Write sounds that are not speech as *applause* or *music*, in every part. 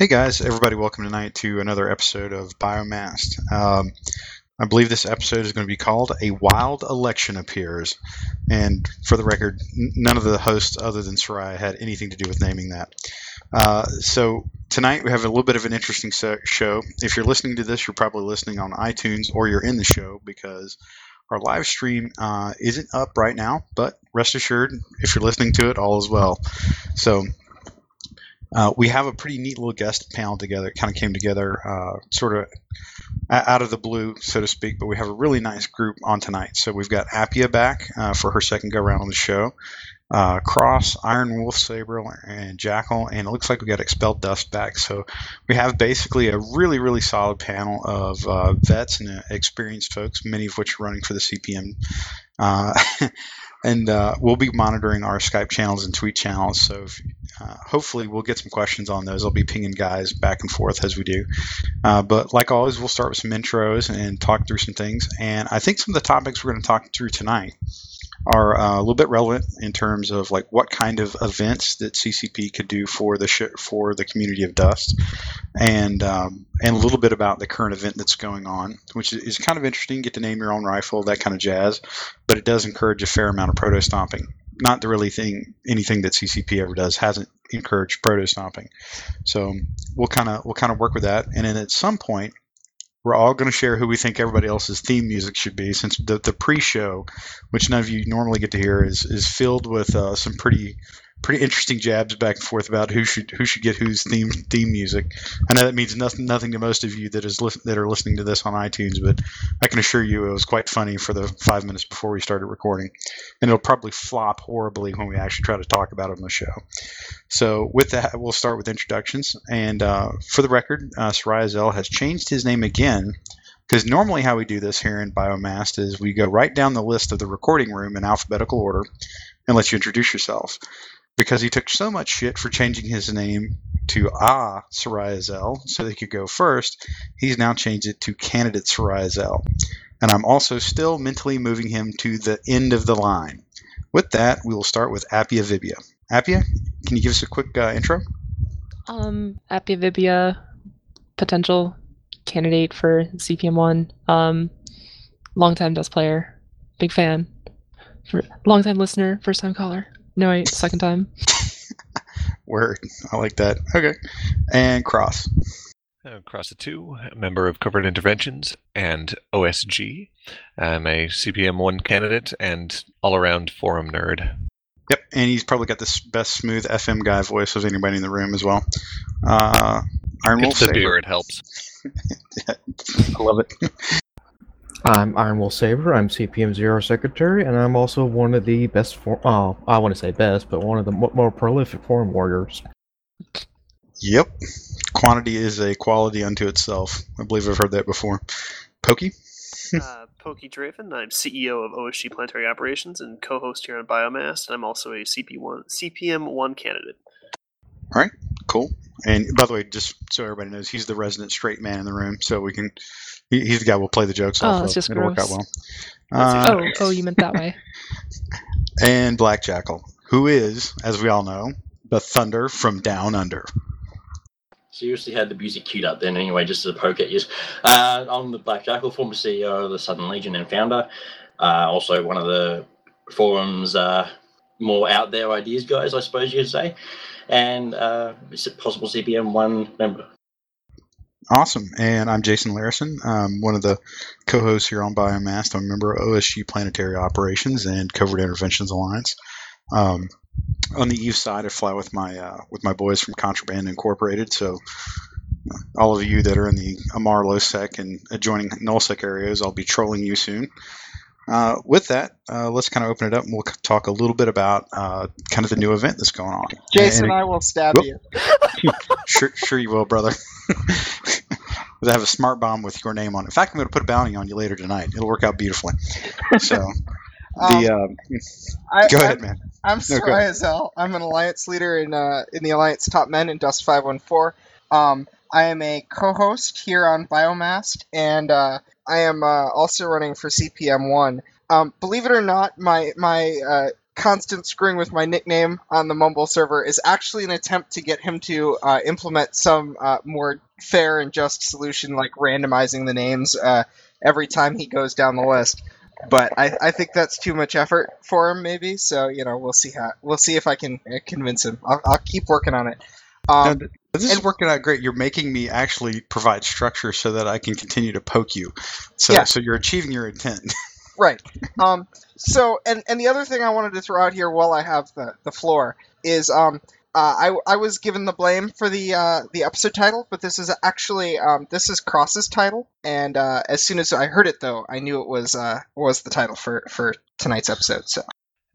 Hey guys, everybody, welcome tonight to another episode of Biomast. Um, I believe this episode is going to be called A Wild Election Appears. And for the record, n- none of the hosts other than Soraya had anything to do with naming that. Uh, so tonight we have a little bit of an interesting se- show. If you're listening to this, you're probably listening on iTunes or you're in the show because our live stream uh, isn't up right now, but rest assured, if you're listening to it, all is well. So uh, we have a pretty neat little guest panel together. It kind of came together uh, sort of out of the blue, so to speak, but we have a really nice group on tonight. So we've got Appia back uh, for her second go round on the show. Uh, Cross, Iron Wolf Saber, and Jackal, and it looks like we got Expelled Dust back. So we have basically a really, really solid panel of uh, vets and uh, experienced folks, many of which are running for the CPM. Uh, *laughs* and uh, we'll be monitoring our Skype channels and tweet channels. So if, uh, hopefully we'll get some questions on those. I'll be pinging guys back and forth as we do. Uh, but like always, we'll start with some intros and talk through some things. And I think some of the topics we're going to talk through tonight are uh, a little bit relevant in terms of like what kind of events that CCP could do for the sh- for the community of Dust, and um, and a little bit about the current event that's going on, which is, kind of interesting. Get to name your own rifle, that kind of jazz, but it does encourage a fair amount of proto stomping. Not the really thing anything that CCP ever does hasn't encouraged proto stomping, so we'll kind of we'll kind of work with that, and then at some point we're all going to share who we think everybody else's theme music should be since the, the pre-show which none of you normally get to hear is is filled with uh, some pretty pretty interesting jabs back and forth about who should who should get whose theme theme music. I know that means nothing nothing to most of you that is listen, that are listening to this on iTunes, but I can assure you it was quite funny for the five minutes before we started recording, and it'll probably flop horribly when we actually try to talk about it on the show. So with that, we'll start with introductions. And uh, for the record, uh, has changed his name again because normally how we do this here in Biomast is we go right down the list of the recording room in alphabetical order and let you introduce yourself. Because he took so much shit for changing his name to Ah Soraya Zell so he could go first, he's now changed it to Candidate Soraya Zell. And I'm also still mentally moving him to the end of the line. With that, we will start with Appia Vibia. Appia, can you give us a quick uh, intro? Um, Appia Vibia, potential candidate for CPM1. Um, longtime Dust player, big fan. long time listener, first time caller. No, wait, second time. *laughs* Word. I like that. Okay. And Cross. Uh, Cross the two, a member of Covert Interventions and OSG. I'm a CPM1 candidate and all around forum nerd. Yep, and he's probably got the best smooth FM guy voice of anybody in the room as well. Uh, Iron Wolf It's the Saber. beer, it helps. *laughs* I love it. *laughs* I'm Iron Wolf Saber. I'm CPM Zero Secretary, and I'm also one of the best. For- oh, I want to say best, but one of the mo- more prolific forum warriors. Yep. Quantity is a quality unto itself. I believe I've heard that before. Pokey? uh, Pokey Draven. I'm CEO of OSG Planetary Operations and co-host here on Biomass. And I'm also a CP1 CPM1 candidate. All right, cool. And by the way, just so everybody knows, he's the resident straight man in the room, so we can. He, he's the guy we'll play the jokes Oh, off that's of. just It'll work out well. Uh, oh, oh, you meant that way. *laughs* and Black Jackal, who is, as we all know, the Thunder from Down Under. Seriously had the music queued up then anyway, just as a poke at you. Uh, I'm the Black Jackal, former CEO of the Southern Legion and founder. Uh, also one of the forum's uh, more out there ideas guys, I suppose you could say. And uh, is it possible CPM one member? Awesome. And I'm Jason Larison. I'm one of the co hosts here on Biomast. I'm a member of OSG Planetary Operations and Covert Interventions Alliance. Um, on the Eve side, I fly with my uh, with my boys from Contraband Incorporated. So, uh, all of you that are in the Amarr Lowsec and adjoining Nullsec areas, I'll be trolling you soon. Uh, with that, uh, let's kind of open it up and we'll talk a little bit about uh, kind of the new event that's going on. Jason, And- I will stab Whoop. you. *laughs* sure, sure you will, brother. *laughs* I have a smart bomb with your name on it. In fact, I'm going to put a bounty on you later tonight. It'll work out beautifully. So, *laughs* the um, I, go I'm, ahead, man. I'm No, go ahead. Soraya Zell. I'm an alliance leader in uh, in the alliance top men in Dust 514. Um, I am a co-host here on Biomast, and uh, I am uh, also running for CPM one. Um, believe it or not, my my uh, constant screwing with my nickname on the Mumble server is actually an attempt to get him to uh, implement some uh, more fair and just solution, like randomizing the names uh, every time he goes down the list. But I, I think that's too much effort for him, maybe. So you know, we'll see how we'll see if I can uh, convince him. I'll, I'll keep working on it. Um, And this is working out great. You're making me actually provide structure so that I can continue to poke you. So, Yeah. so you're achieving your intent. *laughs* Right. Um. So, and and the other thing I wanted to throw out here while I have the the floor is um. Uh, I, I was given the blame for the uh, the episode title, but this is actually um, this is Cross's title, and uh, as soon as I heard it, though, I knew it was uh, was the title for, for tonight's episode. So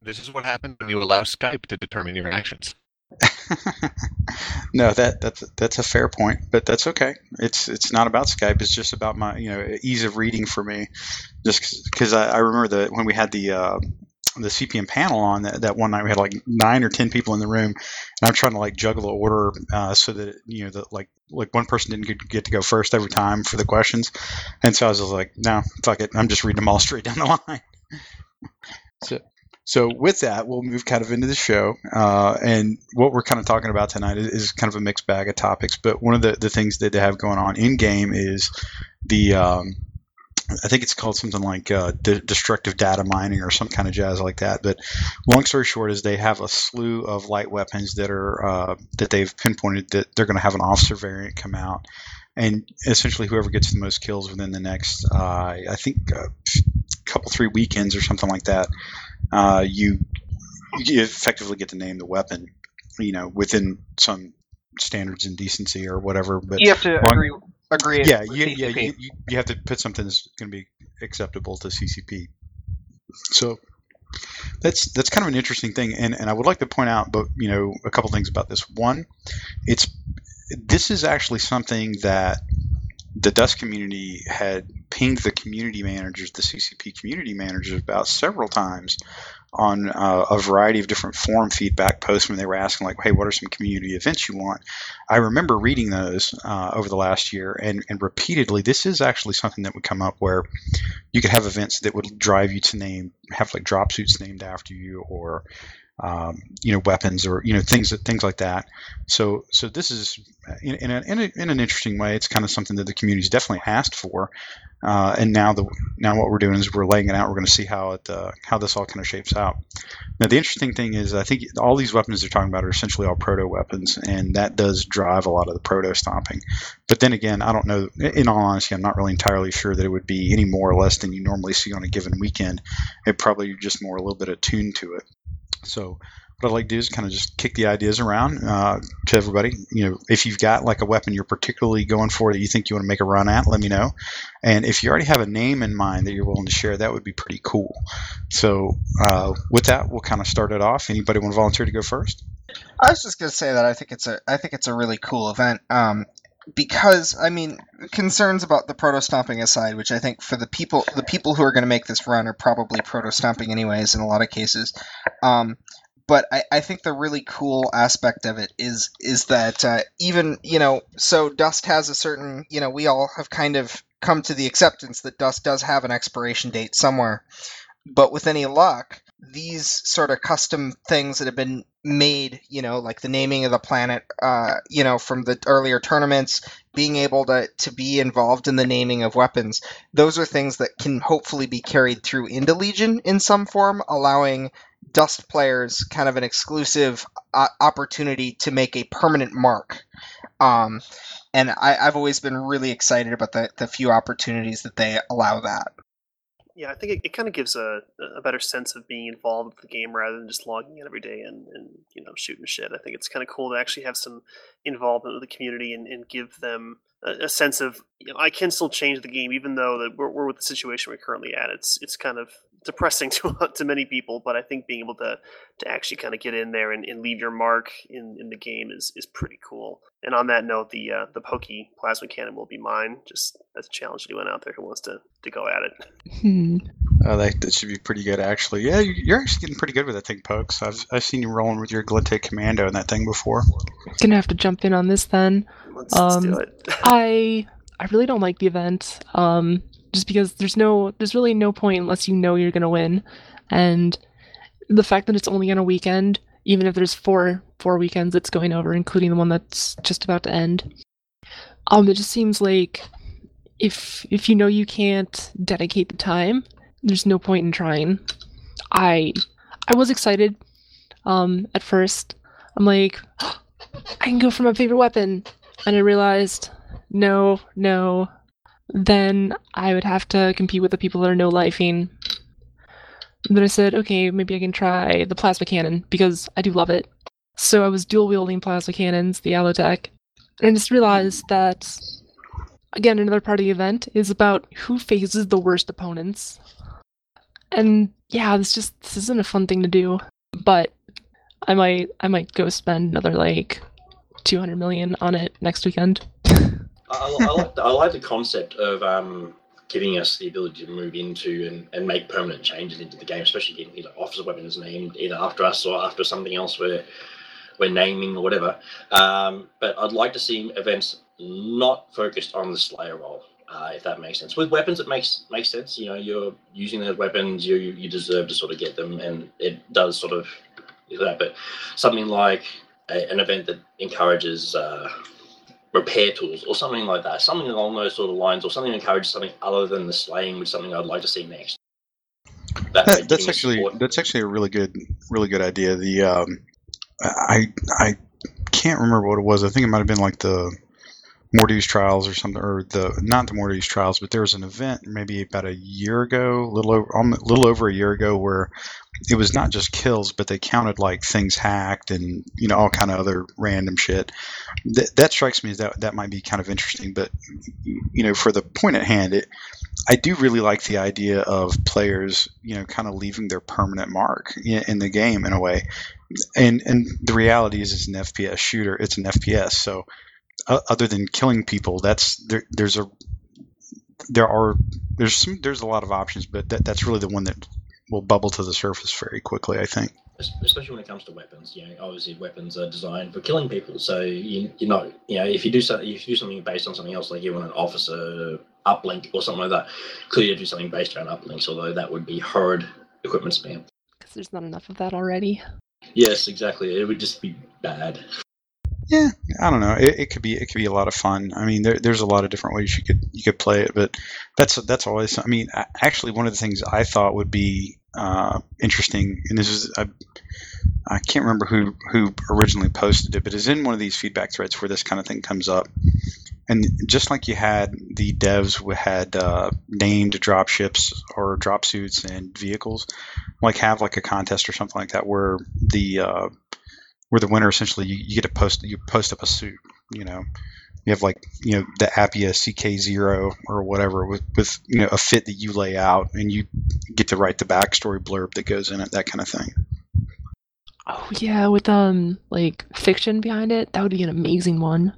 This is what happens when you allow Skype to determine your actions. *laughs* no, that that's that's a fair point, but that's okay. It's it's not about Skype. It's just about my you know ease of reading for me. Just because I, I remember that when we had the uh, the CPM panel on that, that one night, we had like nine or ten people in the room, and I'm trying to like juggle the order uh, so that you know that like like one person didn't get, get to go first every time for the questions, and so I was like, no, fuck it, I'm just reading them all *laughs* straight down the line. So, so with that, we'll move kind of into the show. Uh, and what we're kind of talking about tonight is, is kind of a mixed bag of topics. But one of the, the things that they have going on in game is the um, I think it's called something like uh, de- destructive data mining or some kind of jazz like that. But long story short is they have a slew of light weapons that are uh, that they've pinpointed that they're going to have an officer variant come out. And essentially, whoever gets the most kills within the next, uh, I think, a couple three weekends or something like that, uh, you you effectively get to name the weapon, you know, within some standards and decency or whatever. But you have to Well, agree agree. yeah, with you, yeah, CCP. you, you, you have to put something that's going to be acceptable to CCP. So that's that's kind of an interesting thing, and and I would like to point out, but you know, a couple things about this. One, it's this is actually something that the Dust community had pinged the community managers, the CCP community managers, about several times on uh, a variety of different forum feedback posts when they were asking, like, "Hey, what are some community events you want?" I remember reading those uh, over the last year, and and repeatedly, this is actually something that would come up where you could have events that would drive you to name have like drop suits named after you, or um, you know weapons, or you know things things like that. So so this is in in, a, in, a, in an interesting way. It's kind of something that the community's definitely asked for. Uh, and now the now what we're doing is we're laying it out. We're going to see how it uh, how this all kind of shapes out. Now the interesting thing is I think all these weapons they're talking about are essentially all proto weapons, and that does drive a lot of the proto stomping. But then again, I don't know. In all honesty, I'm not really entirely sure that it would be any more or less than you normally see on a given weekend. It probably just more a little bit attuned to it. So what I'd like to do is kind of just kick the ideas around uh, to everybody. You know, if you've got like a weapon you're particularly going for that you think you want to make a run at, let me know. And if you already have a name in mind that you're willing to share, that would be pretty cool. So uh, with that, we'll kind of start it off. Anybody want to volunteer to go first? I was just gonna say that I think it's a I think it's a really cool event. Um, because I mean, concerns about the proto stomping aside, which I think for the people the people who are going to make this run are probably proto stomping anyways in a lot of cases. Um, but I, I think the really cool aspect of it is is that uh, even you know so Dust has a certain you know we all have kind of come to the acceptance that Dust does have an expiration date somewhere, but with any luck, these sort of custom things that have been made, you know, like the naming of the planet, uh, you know, from the earlier tournaments, being able to, to be involved in the naming of weapons, those are things that can hopefully be carried through into Legion in some form, allowing Dust players kind of an exclusive uh, opportunity to make a permanent mark. Um, and I, I've always been really excited about the, the few opportunities that they allow that. Yeah, I think it, it kind of gives a, a better sense of being involved with the game rather than just logging in every day and, and you know shooting shit. I think it's kind of cool to actually have some involvement with the community and, and give them a, a sense of you know I can still change the game even though that we're, we're with the situation we're currently at. It's it's kind of depressing *laughs* to to many people, but I think being able to to actually kind of get in there and, and leave your mark in, in the game is, is pretty cool. And on that note, the uh, the pokey plasma cannon will be mine. Just as a challenge to anyone out there who wants to, to go at it. Hmm. *laughs* Uh, that, that should be pretty good, actually. Yeah, you- you're actually getting pretty good with that thing, Pokes. I've, I've seen you rolling with your Glittic Commando and that thing before. Gonna have to jump in on this then. Let's, let's do Um, it. *laughs* I I really don't like the event. Um, just because there's no there's really no point unless you know you're gonna win, and the fact that it's only on a weekend, even if there's four four weekends it's going over, including the one that's just about to end. Um, it just seems like if if you know you can't dedicate the time, there's no point in trying. I I was excited um at first. I'm like *gasps* I can go for my favorite weapon and I realized no, no. Then I would have to compete with the people that are no lifing. Then I said, okay, maybe I can try the plasma cannon because I do love it. So I was dual wielding plasma cannons, the Allotek, and I just realized that again another part of the event is about who faces the worst opponents. And yeah, this just this isn't a fun thing to do. But I might I might go spend another like two hundred million on it next weekend. *laughs* I, I, like the, I like the concept of um, giving us the ability to move into and, and make permanent changes into the game, especially getting either officer weapons named either after us or after something else we're, we're naming or whatever. Um, but I'd like to see events not focused on the Slayer role. Uh, if that makes sense. With weapons, it makes makes sense. You know, you're using those weapons, you you deserve to sort of get them, and it does sort of do that. But something like a, an event that encourages uh, repair tools or something like that, something along those sort of lines, or something encourages something other than the slaying, which is something I'd like to see next. That, That, that's actually support. that's actually a really good really good idea. The um, I I can't remember what it was. I think it might have been like the Morty's trials or something, or the not the Morty's trials, but there was an event maybe about a year ago, little over um, little over a year ago, where it was not just kills, but they counted like things hacked and you know all kind of other random shit. That that strikes me as that that might be kind of interesting. But you know, for the point at hand, it I do really like the idea of players, you know, kind of leaving their permanent mark in, in the game in a way. And and the reality is, it's an FPS shooter. It's an FPS. So, uh, other than killing people, that's there. There's a there are there's some there's a lot of options, but that that's really the one that will bubble to the surface very quickly. I think. Especially when it comes to weapons. You know, obviously weapons are designed for killing people. So you, you're not, you know, if you do something, if you do something based on something else, like you want an officer uplink or something like that, clearly do something based around uplinks. Although that would be horrid equipment spam. Because there's not enough of that already. Yes, exactly. It would just be bad. Yeah, I don't know. It, it could be it could be a lot of fun. I mean, there, there's a lot of different ways you could you could play it, but that's that's always. I mean, actually, one of the things I thought would be uh, interesting, and this is I, I can't remember who who originally posted it, but it's in one of these feedback threads where this kind of thing comes up. And just like you had the devs had uh, named drop ships or drop suits and vehicles, like have like a contest or something like that where the uh, where the winner essentially you, you get to post you post up a suit you know? You have like you know the appia ck0 or whatever with, with you know a fit that you lay out and you get to write the backstory blurb that goes in it that kind of thing. Oh yeah, with um like fiction behind it, that would be an amazing one.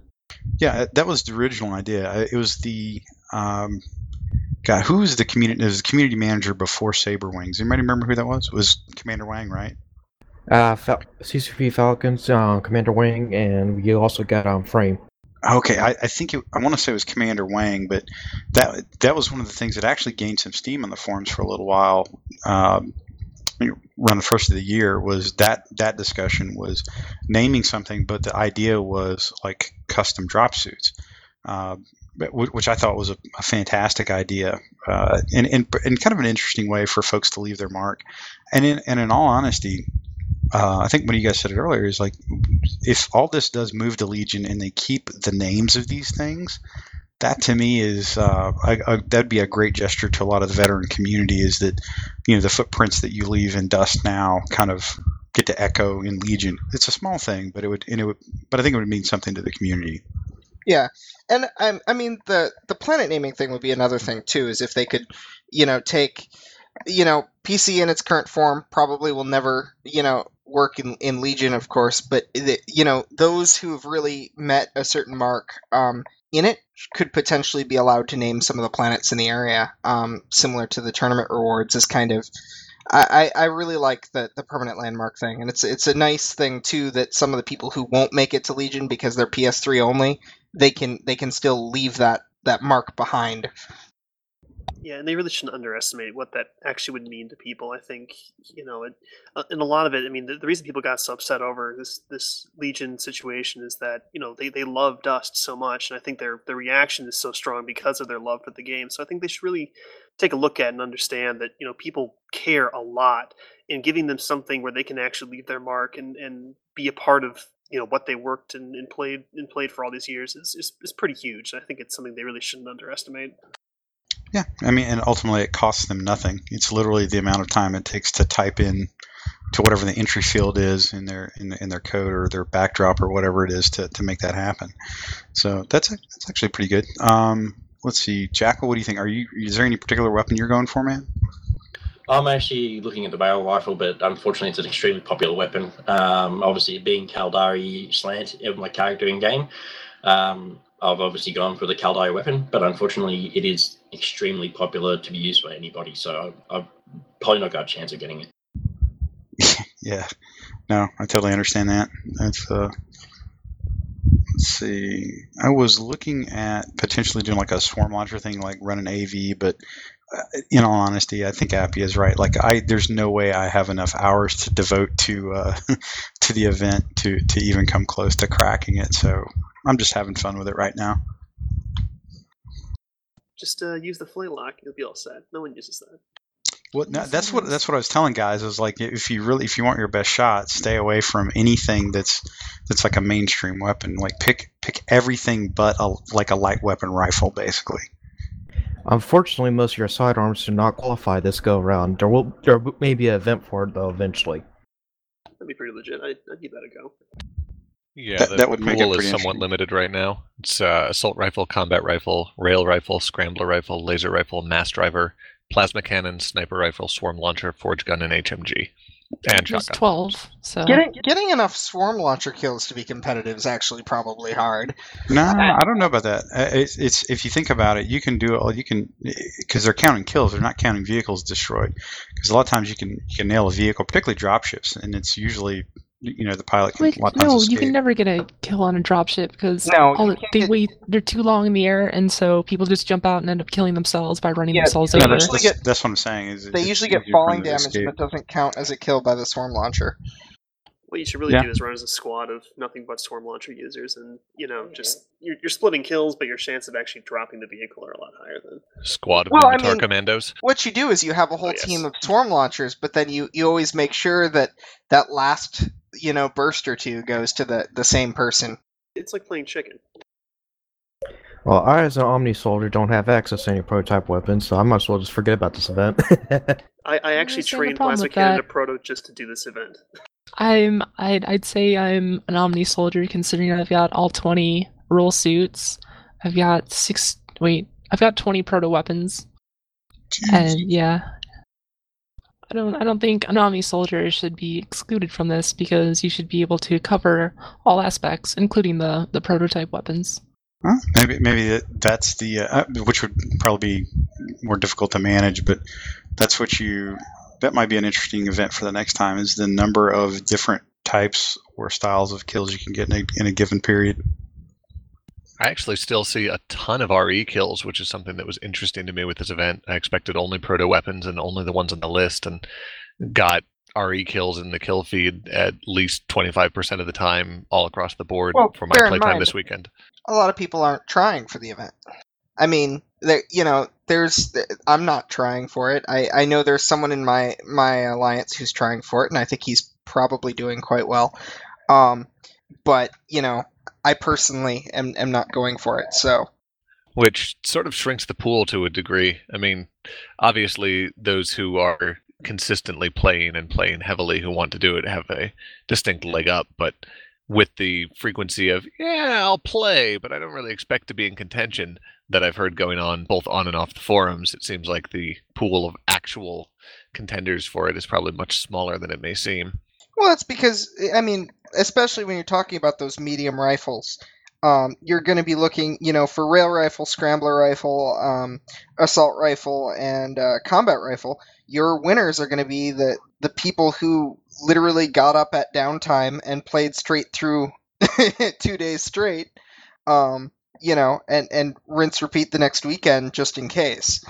yeah that was the original idea. It was the um god who was the community it was the community manager before Saberwings. Anybody remember who that was? It was commander wang right Uh, Fal- CCP Falcons, um, Commander Wang, and we also got um Frame. Okay, I, I think it, I want to say it was Commander Wang, but that that was one of the things that actually gained some steam on the forums for a little while. Um, around the first of the year was that that discussion was naming something, but the idea was like custom drop suits, uh, which I thought was a, a fantastic idea, uh, and, and and kind of an interesting way for folks to leave their mark. And in and in all honesty, uh, I think when you guys said it earlier is like if all this does move to Legion and they keep the names of these things, that to me is uh, a, a, that'd be a great gesture to a lot of the veteran community. Is that you know the footprints that you leave in Dust now kind of get to echo in Legion. It's a small thing, but it would and it would, but I think it would mean something to the community. Yeah, and I, I mean the the planet naming thing would be another thing too. Is if they could, you know, take, you know, PC in its current form probably will never, you know, work in, in Legion, of course. But the, you know, those who have really met a certain mark um, in it could potentially be allowed to name some of the planets in the area, um, similar to the tournament rewards. Is kind of. I, I really like the, the permanent landmark thing, and it's it's a nice thing too that some of the people who won't make it to Legion because they're PS3 only they can they can still leave that that mark behind. Yeah, and they really shouldn't underestimate what that actually would mean to people. I think you know, it, uh, and a lot of it. I mean, the, the reason people got so upset over this this Legion situation is that you know they, they love Dust so much, and I think their their reaction is so strong because of their love for the game. So I think they should really take a look at and understand that you know people care a lot, and giving them something where they can actually leave their mark and and be a part of you know what they worked and, and played and played for all these years is, is, is pretty huge. I think it's something they really shouldn't underestimate. Yeah, I mean, and ultimately it costs them nothing. It's literally the amount of time it takes to type in to whatever the entry field is in their in, in their code or their backdrop or whatever it is to, to make that happen. So that's that's actually pretty good. Um, let's see, Jackal, what do you think? Are you is there any particular weapon you're going for, man? I'm actually looking at the rail rifle, but unfortunately, it's an extremely popular weapon. Um, obviously, being Caldari slant of my character in game, um, I've obviously gone for the Caldari weapon, but unfortunately, it is extremely popular to be used by anybody. So I've probably not got a chance of getting it. *laughs* yeah, no, I totally understand that. That's uh, let's see. I was looking at potentially doing like a swarm launcher thing, like run an AV, but uh, in all honesty, I think Appy is right. Like I, there's no way I have enough hours to devote to uh, *laughs* to the event to to even come close to cracking it. So I'm just having fun with it right now. Just uh, use the flaylock; you'll be all set. No one uses that. Well, no, that's what that's what I was telling guys. Is like if you really if you want your best shot, stay away from anything that's that's like a mainstream weapon. Like pick pick everything but a like a light weapon rifle, basically. Unfortunately, most of your sidearms do not qualify this go around. There will there may be an event for it though eventually. That'd be pretty legit. I'd, I'd give that a go. Yeah, That- the that would make it pool is pretty somewhat limited right now. It's uh, assault rifle, combat rifle, rail rifle, scrambler rifle, laser rifle, mass driver, plasma cannon, sniper rifle, swarm launcher, forge gun, and HMG, and There's shotgun. twelve. So Getting getting enough swarm launcher kills to be competitive is actually probably hard. No, I don't know about that. Uh, It's, it's if you think about it, you can do it. All you can because they're counting kills. They're not counting vehicles destroyed. Because a lot of times you can you can nail a vehicle, particularly dropships, and it's usually you know the pilot can Wait, a lot of times no, you can never get a kill on a dropship because No, all the- they get- wait. They're too long in the air, and so people just jump out and end up killing themselves by running Yeah, themselves they over. that's, that's, that's what I'm saying. Is They it's usually get falling damage, escape. but doesn't count as a kill by the swarm launcher. What you should really Yeah. do is run as a squad of nothing but swarm launcher users, and you know, just you're, you're splitting kills, but your chance of actually dropping the vehicle are a lot higher than Squad of Well, I mean- commandos. What you do is you have a whole Oh, yes. team of swarm launchers, but then you, you always make sure that that last you know burst or two goes to the, the same person. It's like playing chicken. Well, I as an Omni soldier don't have access to any prototype weapons, so I might as well just forget about this event. *laughs* I, I actually understand trained problem Plasma with Cannon to Proto just to do this event. I'm I'd I'd say I'm an Omni soldier considering I've got all twenty role suits. I've got six wait, I've got twenty proto weapons. And yeah. I don't I don't think an Omni soldier should be excluded from this because you should be able to cover all aspects, including the, the prototype weapons. Huh? Maybe maybe that's the uh, uh, which would probably be more difficult to manage, but that's what you that might be an interesting event for the next time is the number of different types or styles of kills you can get in a, in a given period. I actually still see a ton of RE kills, which is something that was interesting to me with this event. I expected only proto weapons and only the ones on the list, and got RE kills in the kill feed at least 25% of the time all across the board Well, for my playtime this weekend. A lot of people aren't trying for the event. I mean, there you know, there's I'm not trying for it. I, I know there's someone in my my alliance who's trying for it, and I think he's probably doing quite well. Um, but you know, I personally am, am not going for it. So which sort of shrinks the pool to a degree. I mean, obviously, those who are consistently playing and playing heavily who want to do it have a distinct leg up, but with the frequency of, yeah, I'll play, but I don't really expect to be in contention that I've heard going on both on and off the forums, it seems like the pool of actual contenders for it is probably much smaller than it may seem. Well, that's because I mean, especially when you're talking about those medium rifles, um, you're going to be looking, you know, for rail rifle, scrambler rifle, um, assault rifle, and uh, combat rifle. Your winners are going to be the the people who literally got up at downtime and played straight through *laughs* two days straight. Um, you know, and and rinse repeat the next weekend just in case.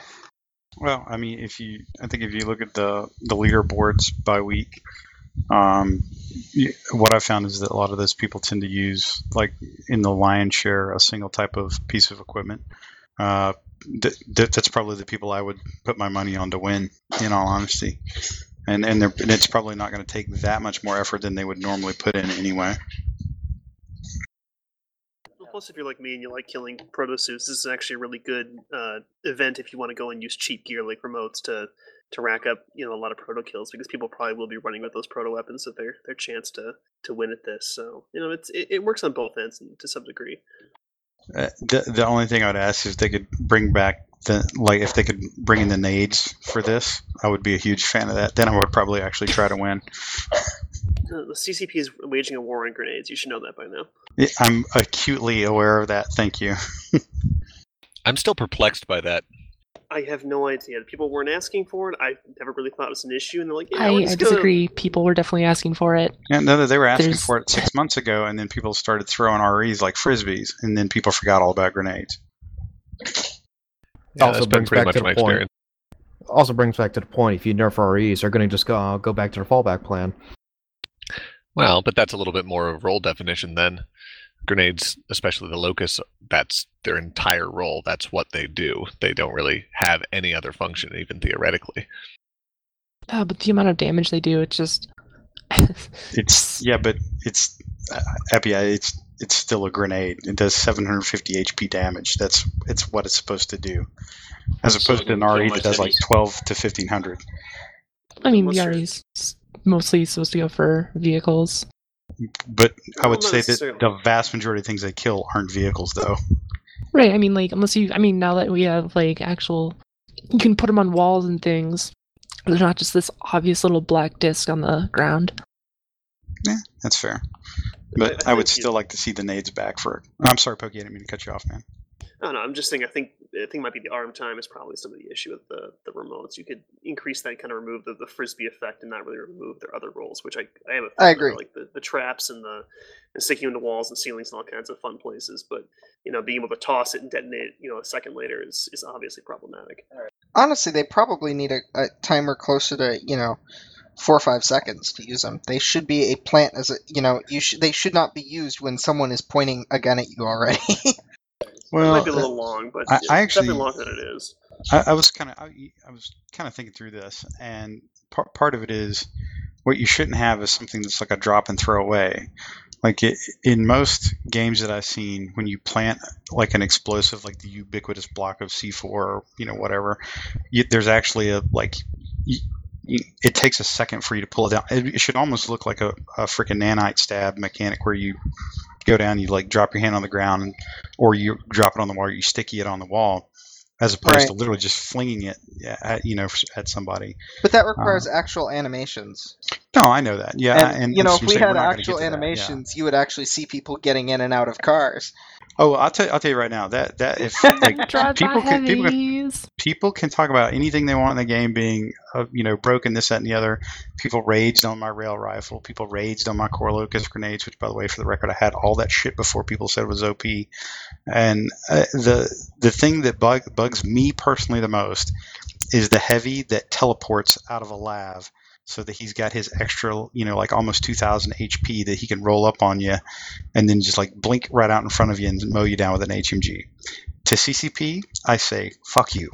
Well, I mean, if you, I think if you look at the the leaderboards by week, um, what I've found is that a lot of those people tend to use, like in the lion's share, a single type of piece of equipment. Uh, th- th- that's probably the people I would put my money on to win. In all honesty, and and, and it's probably not going to take that much more effort than they would normally put in anyway. Plus, if you're like me and you like killing proto protosuits, this is actually a really good uh, event if you want to go and use cheap gear like remotes to to rack up you know a lot of proto kills because people probably will be running with those proto weapons so their their chance to to win at this. So you know it's it, it works on both ends to some degree. Uh, the the only thing I would ask is if they could bring back the like if they could bring in the nades for this, I would be a huge fan of that. Then I would probably actually try to win. *laughs* The CCP is waging a war on grenades. You should know that by now. Yeah, I'm acutely aware of that. Thank you. *laughs* I'm still perplexed by that. I have no idea. People weren't asking for it. I never really thought it was an issue, and they're like, "Yeah, I, we're I just gonna- disagree. People were definitely asking for it. Yeah, no, they were asking There's- for it six months ago, and then people started throwing REs like frisbees, and then people forgot all about grenades. Yeah, Also that's been brings pretty back much to the my point. experience. Also brings back to the point: if you nerf REs, they're going to just go, uh, go back to their fallback plan. Well, but that's a little bit more of a role definition then. Grenades, especially the locusts, that's their entire role. That's what they do. They don't really have any other function, even theoretically. Uh, but the amount of damage they do, it's just. *laughs* It's yeah, but it's uh, Epi, it's it's still a grenade. It does 750 HP damage. That's it's what it's supposed to do, as So opposed to an you RE that most does like 12 to 1500. I mean, What's your- VRE's mostly supposed to go for vehicles. But I would say that the vast majority of things they kill aren't vehicles, though. Right. I mean, like, unless you. I mean, now that we have, like, actual. You can put them on walls and things. They're not just this obvious little black disc on the ground. Yeah, that's fair. But I I, would think you- still like to see the nades back for. I'm sorry, Pokey, I didn't mean to cut you off, man. I don't know. I'm just saying. I think I think it might be the arm time is probably some of the issue with the the remotes. You could increase that, kind of remove the, the frisbee effect, and not really remove their other roles, which I I have a I thing for, agree. Like the, the traps and the and sticking into walls and ceilings and all kinds of fun places. But you know, being able to toss it and detonate, it, you know, a second later is is obviously problematic. Honestly, they probably need a, a timer closer to you know four or five seconds to use them. They should be a plant as a you know you should they should not be used when someone is pointing a gun at you already. *laughs* it Well, might be a uh, little long, but I- it's I actually- definitely longer than it is. I, I was kind of I, I was kind of thinking through this, and part part of it is what you shouldn't have is something that's like a drop and throw away. Like it, in most games that I've seen, when you plant like an explosive, like the ubiquitous block of C4 or you know whatever, you, there's actually a like. You, it takes a second for you to pull it down. It, it should almost look like a, a freaking nanite stab mechanic where you go down, you like drop your hand on the ground, and, or you drop it on the wall, you sticky it on the wall, as opposed Right. to literally just flinging it, at, you know, at somebody. but that requires um, actual animations. No, I know that. Yeah, and, and you know, if we had we're not gonna actual that, yeah. animations, you would actually see people getting in and out of cars. Oh, I'll tell I'll tell you right now that that if *laughs* like people can people can people can talk about anything they want in the game being uh, you know broken this that and the other. People raged on my rail rifle. People raged on my Core Locus grenades which by the way for the record i had all that shit before people said it was op and uh, the the thing that bug, bugs me personally the most is the heavy that teleports out of a lav so that he's got his extra you know like almost 2000 hp that he can roll up on you and then just like blink right out in front of you and mow you down with an hmg to ccp i say fuck you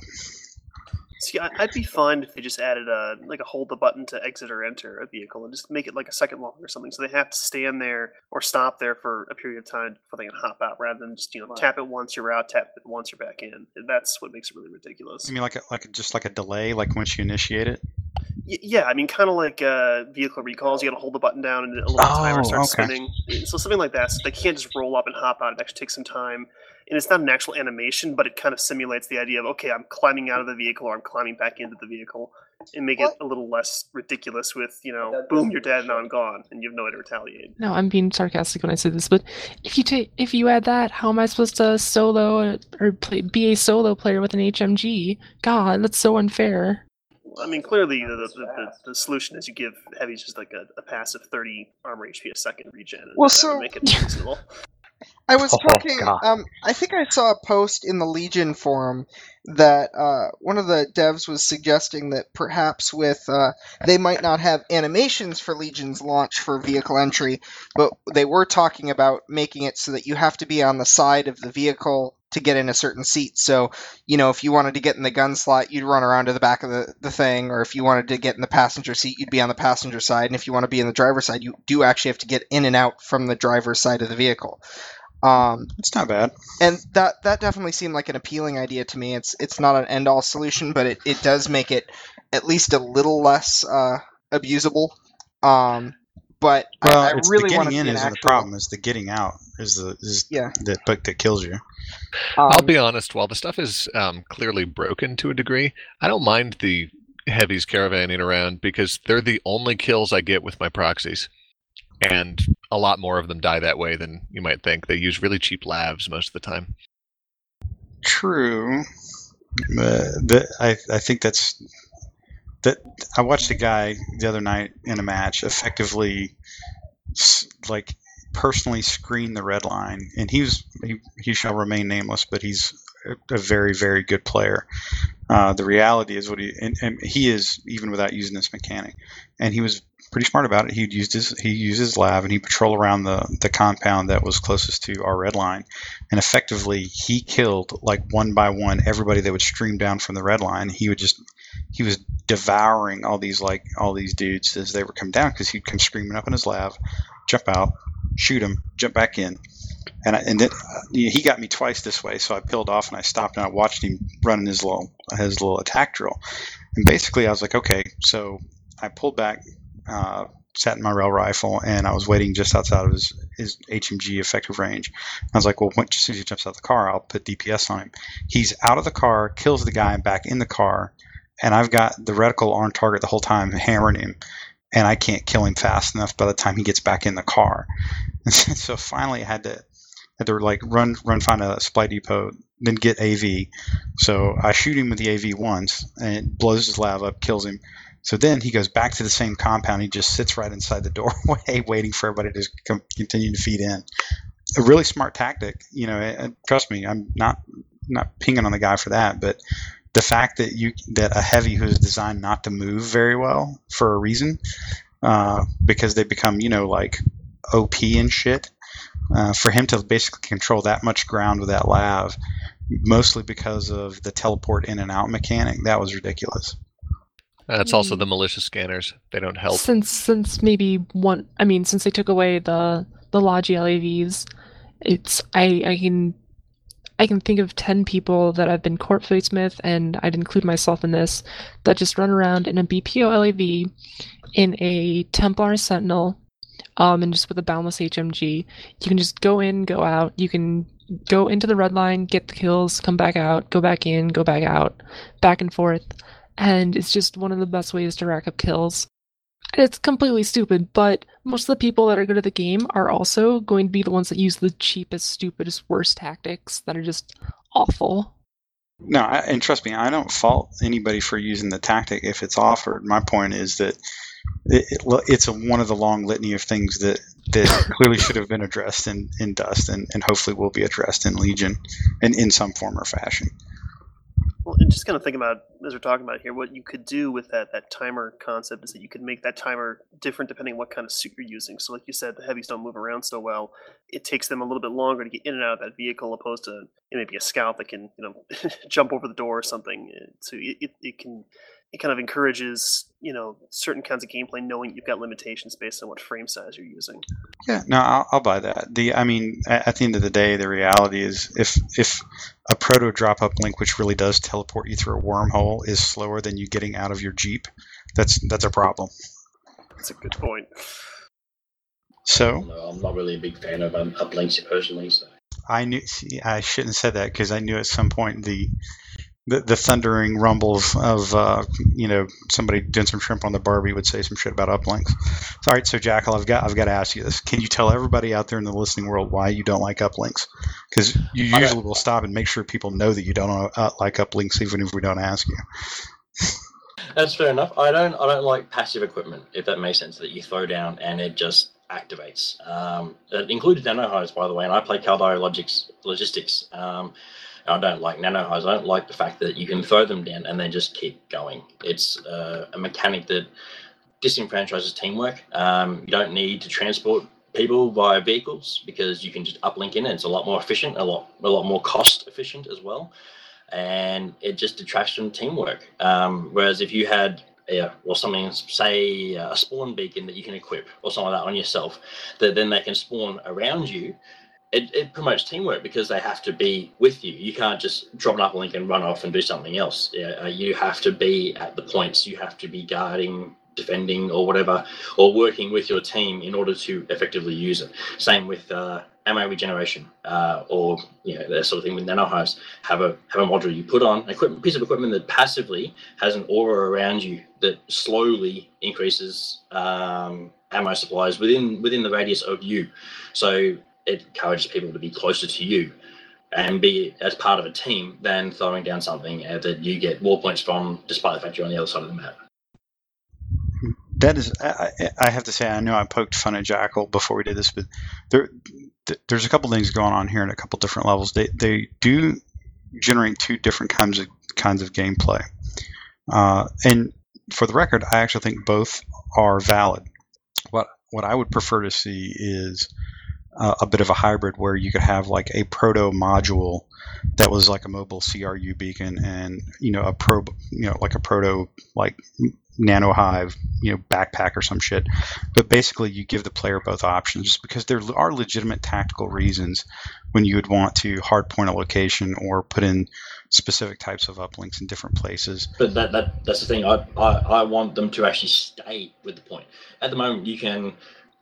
See, I'd be fine if they just added a like a hold the button to exit or enter a vehicle and just make it like a second long or something, so they have to stand there or stop there for a period of time before they can hop out, rather than just you know tap it once you're out, tap it once you're back in. That's what makes it really ridiculous. I mean, like a, like just like a delay, like once you initiate it. Y- yeah, I mean, kind of like uh, vehicle recalls. You got to hold the button down, and a little timer Oh, starts okay. spinning. So something like that. So they can't just roll up and hop out. It actually takes some time, and it's not an actual animation, but it kind of simulates the idea of okay, I'm climbing out of the vehicle or I'm climbing back into the vehicle, and make it a little less ridiculous. With you know, boom, you're dead, now I'm gone, and you have no way to retaliate. No, I'm being sarcastic when I say this, but if you take if you add that, how am I supposed to solo or play, be a solo player with an HMG? God, that's so unfair. I mean, clearly the the, the, the solution is you give heavies just like a, a passive 30 armor HP a second regen. And Well, that would so- make it reasonable. *laughs* I was *laughs* Oh, talking. God. Um, I think I saw a post in the Legion forum that uh, one of the devs was suggesting that perhaps with uh, they might not have animations for Legion's launch for vehicle entry, but they were talking about making it so that you have to be on the side of the vehicle to get in a certain seat. So, you know, if you wanted to get in the gun slot, you'd run around to the back of the, the thing, or if you wanted to get in the passenger seat, you'd be on the passenger side, and if you want to be in the driver's side, you do actually have to get in and out from the driver's side of the vehicle. Um, It's not bad. and that that definitely seemed like an appealing idea to me. It's it's not an end all solution, but it, it does make it at least a little less uh, abusable. Um, but Well, I, I it's really the want to getting see in an isn't the problem. Is the getting out is the is Yeah. the book that kills you. I'll um, be honest. While the stuff is um, clearly broken to a degree, I don't mind the heavies caravanning around because they're the only kills I get with my proxies, and a lot more of them die that way than you might think. They use really cheap lavs most of the time. True. Uh, the, I I think that's that. I watched a guy the other night in a match effectively, like personally screen the red line, and he was he, he shall remain nameless, but he's a, very very good player. Uh, the reality is what he and, and he is even without using this mechanic, and he was pretty smart about it. He used his he used his LAV and he patrol around the the compound that was closest to our red line, and effectively he killed like one by one everybody that would stream down from the red line. He would just he was devouring all these like all these dudes as they were coming down because he'd come screaming up in his LAV, jump out, shoot him, jump back in. And, I, and then he got me twice this way, so I peeled off and I stopped and I watched him running his little his little attack drill. And basically, I was like, okay, so I pulled back, uh, sat in my rail rifle, and I was waiting just outside of his, his HMG effective range. I was like, well, when, as soon as he jumps out of the car, I'll put DPS on him. He's out of the car, kills the guy, back in the car, and I've got the reticle on target the whole time, hammering him, and I can't kill him fast enough by the time he gets back in the car. *laughs* so finally, I had to had to like run run find a supply depot, then get AV. So I shoot him with the AV once, and it blows his LAV up, kills him. So then he goes back to the same compound. He just sits right inside the doorway, *laughs* waiting for everybody to continue to feed in. A really smart tactic, you know. And trust me, I'm not not pinging on the guy for that, but the fact that you that a heavy who is designed not to move very well for a reason, uh, because they become you know like OP and shit. Uh, for him to basically control that much ground with that lav, mostly because of the teleport in and out mechanic, that was ridiculous. That's also the malicious scanners. They don't help. Since since maybe one, I mean, since they took away the the Logi LAVs, it's I I can I can think of ten people that I've been court Smith, and I'd include myself in this, that just run around in a BPO LAV, in a Templar Sentinel, um, and just with a boundless HMG. You can just go in, go out. You can go into the red line, get the kills, come back out, go back in, go back out, back and forth and it's just one of the best ways to rack up kills. It's completely stupid, but most of the people that are good at the game are also going to be the ones that use the cheapest, stupidest, worst tactics that are just awful. No, I, and trust me, I don't fault anybody for using the tactic if it's offered. My point is that it, it, it's a, one of the long litany of things that, that *coughs* clearly should have been addressed in, in Dust and, and hopefully will be addressed in Legion and in some form or fashion. Well, and just kind of think about as we're talking about here, what you could do with that that timer concept is that you could make that timer different depending on what kind of suit you're using. So, like you said, the heavies don't move around so well. It takes them a little bit longer to get in and out of that vehicle, opposed to maybe a scout that can you know *laughs* jump over the door or something. Uh, So it, it, it can it kind of encourages you know certain kinds of gameplay, knowing you've got limitations based on what frame size you're using. Yeah, no, I'll, I'll buy that. The, I mean, at, at the end of the day, the reality is if if a proto drop up link, which really does teleport you through a wormhole, is slower than you getting out of your jeep, that's that's a problem. That's a good point. So No, I'm not really a big fan of um, uplinks personally. So I knew see, I shouldn't have said that because I knew at some point the the, the thundering rumbles of uh, you know somebody doing some shrimp on the Barbie would say some shit about uplinks. All right, so Jackal, I've got I've got to ask you this: Can you tell everybody out there in the listening world why you don't like uplinks? Because you usually will stop and make sure people know that you don't uh, like uplinks, even if we don't ask you. that's fair enough. I don't I don't like passive equipment if that makes sense that you throw down and it just activates. Um, it included nanohives, by the way, and I play Caldari Logics, Logistics. Um, I don't like nanohives. I don't like the fact that you can throw them down and they just keep going. It's uh, a mechanic that disenfranchises teamwork. Um, you don't need to transport people via vehicles because you can just uplink in it. It's a lot more efficient, a lot a lot more cost efficient as well, and it just detracts from teamwork. Um, whereas if you had yeah, or something, say a spawn beacon that you can equip or something like that on yourself, that then they can spawn around you. It, it promotes teamwork because they have to be with you. You can't just drop an uplink and run off and do something else. Uh, you have to be at the points. You have to be guarding defending or whatever, or working with your team in order to effectively use it. Same with uh, ammo regeneration, uh, or you know that sort of thing with nanohives. Have a have a module you put on, a piece of equipment that passively has an aura around you that slowly increases um, ammo supplies within within the radius of you. So it encourages people to be closer to you and be as part of a team than throwing down something that you get war points from, despite the fact you're on the other side of the map that is, I, I, have to say, I know I poked fun at Jackal before we did this, but there, there's a couple things going on here at a couple different levels. They, they do generate two different kinds of kinds of gameplay, uh, and for the record, I actually think both are valid. What what I would prefer to see is uh, a bit of a hybrid where you could have like a proto module that was like a mobile CRU beacon and you know a pro you know like a proto like nano hive you know backpack or some shit. But basically you give the player both options because there are legitimate tactical reasons when you would want to hardpoint a location or put in specific types of uplinks in different places. But that, that that's the thing. I, I i want them to actually stay with the point. At the moment you can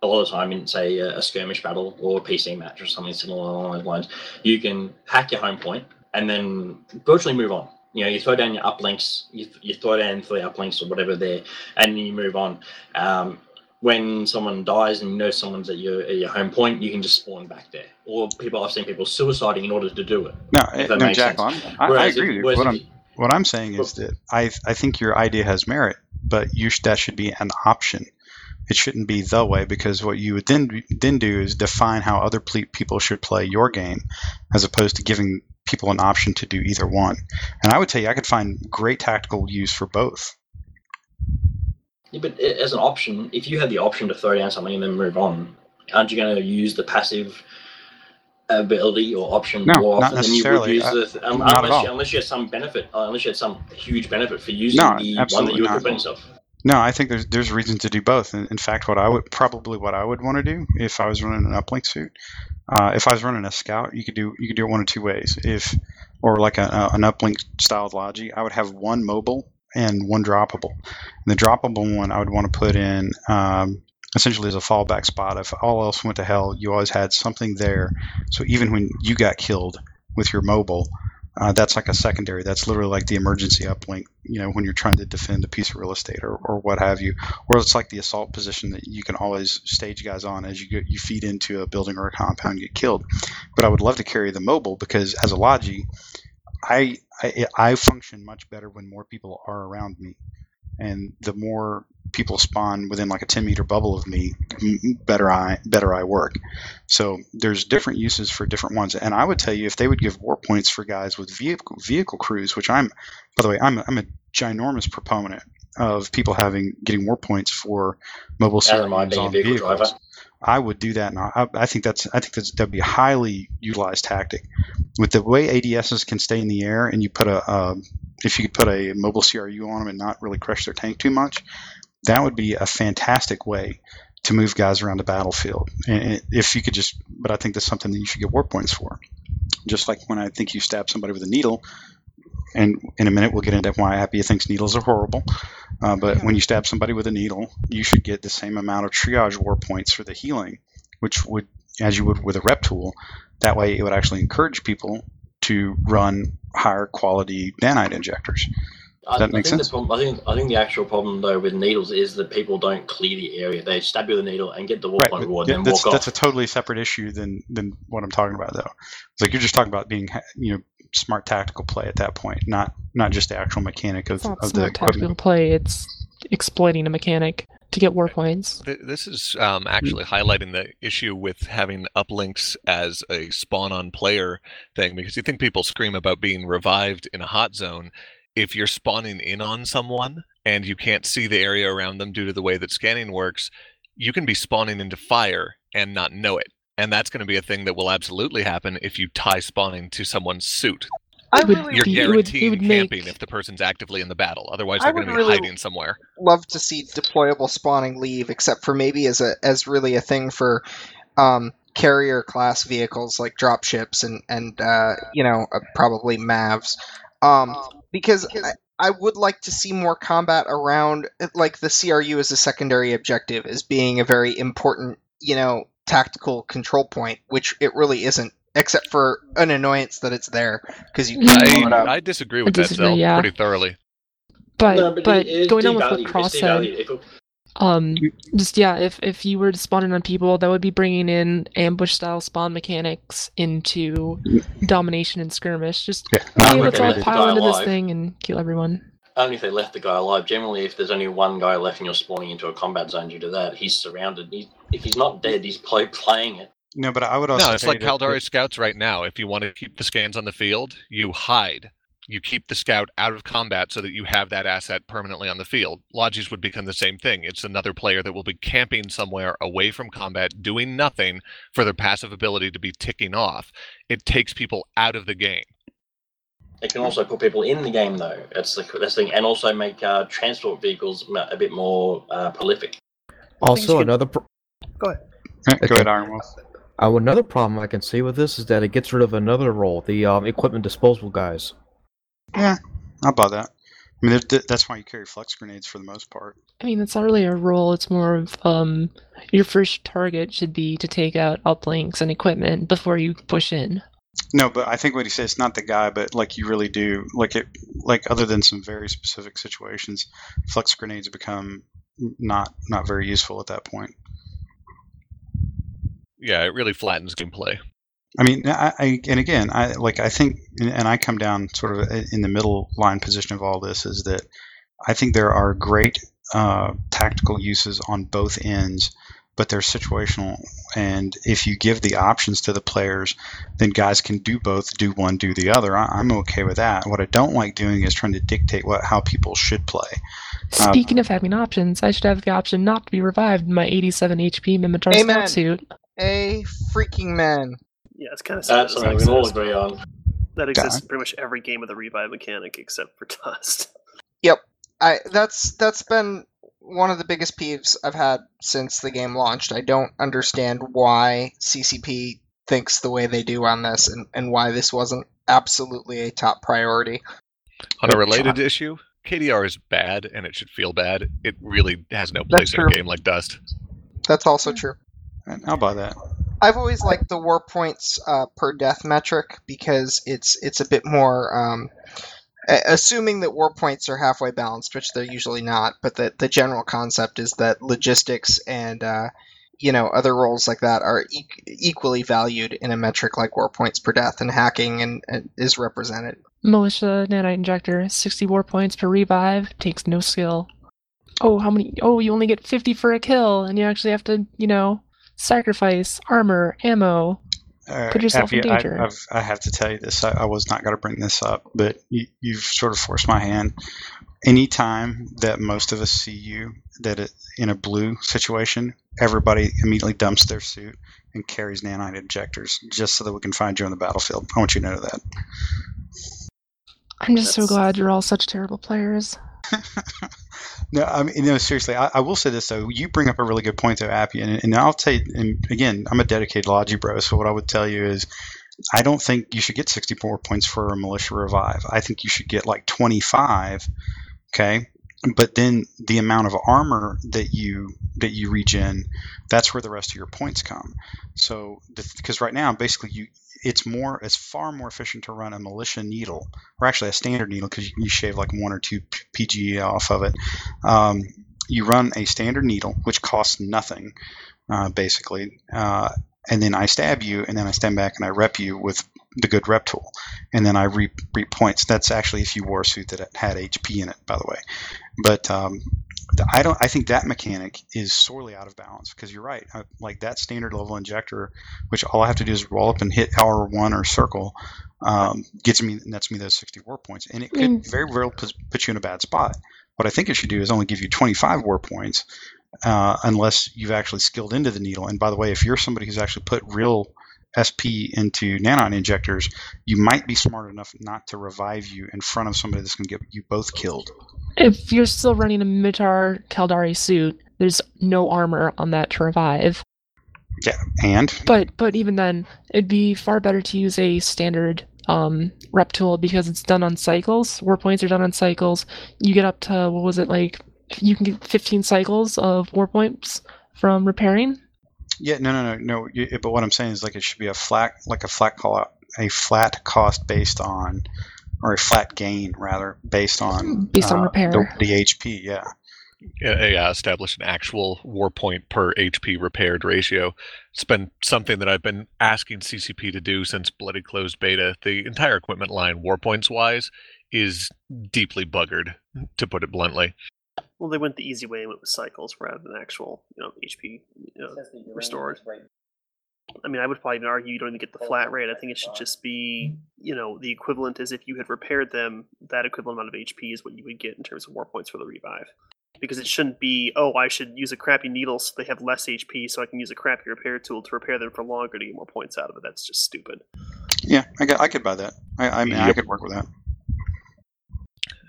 a lot of the time in say a, skirmish battle or a PC match or something similar along those lines, you can hack your home point and then virtually move on. You know, you throw down your uplinks, you, you throw down three uplinks or whatever there, and you move on. Um, when someone dies and you know someone's at your at your home point, you can just spawn back there. Or people, I've seen people suiciding in order to do it. No, no, Jack, I, I agree. If, what I'm what I'm saying is that I I think your idea has merit, but you that should be an option it shouldn't be the way because what you would then then do is define how other people should play your game as opposed to giving people an option to do either one. And i would tell you i could find great tactical use for both. Yeah, but as an option if you had the option to throw down something and then move on aren't you going to use the passive ability or option no, more often than you would use uh, the um, unless, you, unless you had some benefit uh, unless you had some huge benefit for using no, the one that you would put yourself no, I think there's there's reason to do both. In, in, fact, what I would probably what I would want to do if I was running an uplink suit, uh, if I was running a scout, you could do you could do it one of two ways. If or like a, a, an uplink styled logi, I would have one mobile and one droppable. And the droppable one I would want to put in um, essentially as a fallback spot. If all else went to hell, you always had something there. So even when you got killed with your mobile, uh, that's like a secondary. That's literally like the emergency uplink, you know, when you're trying to defend a piece of real estate or, or what have you. Or it's like the assault position that you can always stage guys on as you get, you feed into a building or a compound, get killed. But I would love to carry the mobile because as a logi, I, I, I function much better when more people are around me and the more people spawn within like a 10 meter bubble of me better i better i work so there's different uses for different ones and i would tell you if they would give war points for guys with vehicle vehicle crews which i'm by the way i'm, I'm a ginormous proponent of people having getting war points for mobile systems on vehicles driver. I would do that, and I, I think that's I think that's that'd be a highly utilized tactic. With the way ADSs can stay in the air, and you put a, a if you could put a mobile CRU on them and not really crush their tank too much, that would be a fantastic way to move guys around the battlefield. And if you could just, but I think that's something that you should get war points for. Just like when I think you stab somebody with a needle, and in a minute we'll get into why Appia thinks needles are horrible. Uh, but when you stab somebody with a needle, you should get the same amount of triage war points for the healing, which would, as you would with a rep tool. That way, it would actually encourage people to run higher quality nanite injectors. Does that I, make I sense? Problem, I think I think the actual problem though with needles is that people don't clear the area. They stab you with a needle and get the war right, point reward, then that's, walk that's off. a totally separate issue than than what I'm talking about though. It's like you're just talking about being you know smart tactical play at that point, not not just the actual mechanic of, it's not of smart the tactical play. It's exploiting a mechanic. to get war points. This is um, actually highlighting the issue with having uplinks as a spawn on player thing because you think people scream about being revived in a hot zone. If you're spawning in on someone and you can't see the area around them due to the way that scanning works, you can be spawning into fire and not know it. And that's going to be a thing that will absolutely happen if you tie spawning to someone's suit. I would really You're be- it would- it would camping make- if the person's actively in the battle. Otherwise, they're going to be really- hiding somewhere. love to see deployable spawning leave, except for maybe as a as really a thing for um, carrier class vehicles like dropships and and uh, you know uh, probably Mavs, um, because I, I would like to see more combat around like the CRU as a secondary objective as being a very important you know tactical control point, which it really isn't. Except for an annoyance that it's there because you can blow. I, I disagree with disagree, that, Zell, yeah. pretty thoroughly. But No, but, it is going on with what. Cross said, devalued. If it- um, just yeah, if if you were to spawn in on people, that would be bringing in ambush style spawn mechanics into domination and skirmish. Just Yeah. hey, let's all pile guy into this thing and kill everyone. Only if they left the guy alive. Generally, if there's only one guy left and you're spawning into a combat zone due to that, he's surrounded. He, if he's not dead, he's play, playing it. No, but I would also No, it's like that- Caldari scouts right now. If you want to keep the scans on the field, you hide. You keep the scout out of combat so that you have that asset permanently on the field. Logis would become the same thing. It's another player that will be camping somewhere away from combat, doing nothing for their passive ability to be ticking off. It takes people out of the game. It can also put people in the game, though. That's the that's the thing, and also make uh, transport vehicles a bit more uh, prolific. Also, good. another pro- Go Okay. ahead, Iron Wolf. uh, another problem I can see with this is that it gets rid of another role, the um, equipment disposable guys. Yeah, I'll buy that. I mean, that's why you carry flux grenades for the most part. I mean, it's not really a role. It's more of um, your first target should be to take out uplinks and equipment before you push in. No, but I think what he said it's not the guy, but like you really do like it. Like other than some very specific situations, flux grenades become not not very useful at that point. Yeah, it really flattens gameplay. I mean, I, I and again, I like I think, and I come down sort of in the middle line position of all this is that I think there are great uh, tactical uses on both ends, but they're situational. And if you give the options to the players, then guys can do both, do one, do the other. I, I'm okay with that. What I don't like doing is trying to dictate what how people should play. Um, Speaking of having options, I should have the option not to be revived in my 87 HP Minmatar Amen. scout suit. A freaking man. Yeah, it's kind of That's something we can all agree on. That exists in pretty much every game of the revive mechanic except for *laughs* Dust. Yep, I that's that's been one of the biggest peeves I've had since the game launched. I don't understand why CCP thinks the way they do on this and, and why this wasn't absolutely a top priority. On a related issue, KDR is bad and it should feel bad. It really has no place That's in a game like Dust. That's also true. I'll buy that. I've always liked the war points uh, per death metric because it's it's a bit more um, assuming that war points are halfway balanced, which they're usually not. But the the general concept is that logistics and uh, you know other roles like that are e- equally valued in a metric like war points per death, and hacking and, and is represented. Militia nanite injector, 60 war points per revive, takes no skill. Oh, how many? Oh, you only get 50 for a kill, and you actually have to, you know, sacrifice armor, ammo. Uh, Put yourself in Appy, danger. I've, I have to tell you this. I, I was not going to bring this up, but you, you've sort of forced my hand. Anytime that most of us see you that it, in a blue situation, everybody immediately dumps their suit and carries nanite injectors just so that we can find you on the battlefield. I want you to know that. I'm just so glad you're all such terrible players. *laughs* No, I mean, no, seriously. I, I will say this though. You bring up a really good point though, Appy, and, and I'll tell you. And again, I'm a dedicated Logi bro, so what I would tell you is, I don't think you should get 64 points for a militia revive. I think you should get like 25. Okay, but then the amount of armor that you that you regen, that's where the rest of your points come. So because right now, basically, you it's more it's far more efficient to run a militia needle or actually a standard needle because you, you shave like one or two p- PGE off of it. Um, you run a standard needle, which costs nothing, uh, basically, uh, and then I stab you, and then I stand back and I rep you with the good rep tool, and then I reap, reap points. That's actually if you wore a suit that had HP in it, by the way. But um, I don't. I think that mechanic is sorely out of balance because you're right. Uh, like that standard level injector, which all I have to do is roll up and hit R one or circle, um, gets me nets me those 60 war points, and it could Mm. very well put, put you in a bad spot. What I think it should do is only give you 25 war points, uh, unless you've actually skilled into the needle. And by the way, if you're somebody who's actually put real SP into nanite injectors, you might be smart enough not to revive you in front of somebody that's going to get you both killed. If you're still running a Minmatar Caldari suit, there's no armor on that to revive. Yeah, and But but even then, it'd be far better to use a standard um, rep tool because it's done on cycles. War points are done on cycles. You get up to what was it like? You can get 15 cycles of war points from repairing. Yeah, no, no, no, no. You, but what I'm saying is like it should be a flat, like a flat call out, a flat cost based on, or a flat gain rather based on Based on uh, repair. the, the HP. Yeah, Yeah, yeah, establish an actual war point per HP repaired ratio. It's been something that I've been asking CCP to do since Bloody Closed Beta. The entire equipment line, war points wise, is deeply buggered, to put it bluntly. Well, they went the easy way and went with cycles rather than actual, you know, HP you know, restored. I mean, I would probably even argue you don't even get the flat rate. I think it should just be, you know, the equivalent as if you had repaired them. That equivalent amount of HP is what you would get in terms of war points for the revive. Because it shouldn't be, oh, I should use a crappy needle so they have less HP, so I can use a crappy repair tool to repair them for longer to get more points out of it. That's just stupid. yeah. I, got, I could buy that. I, I mean, I could work with that.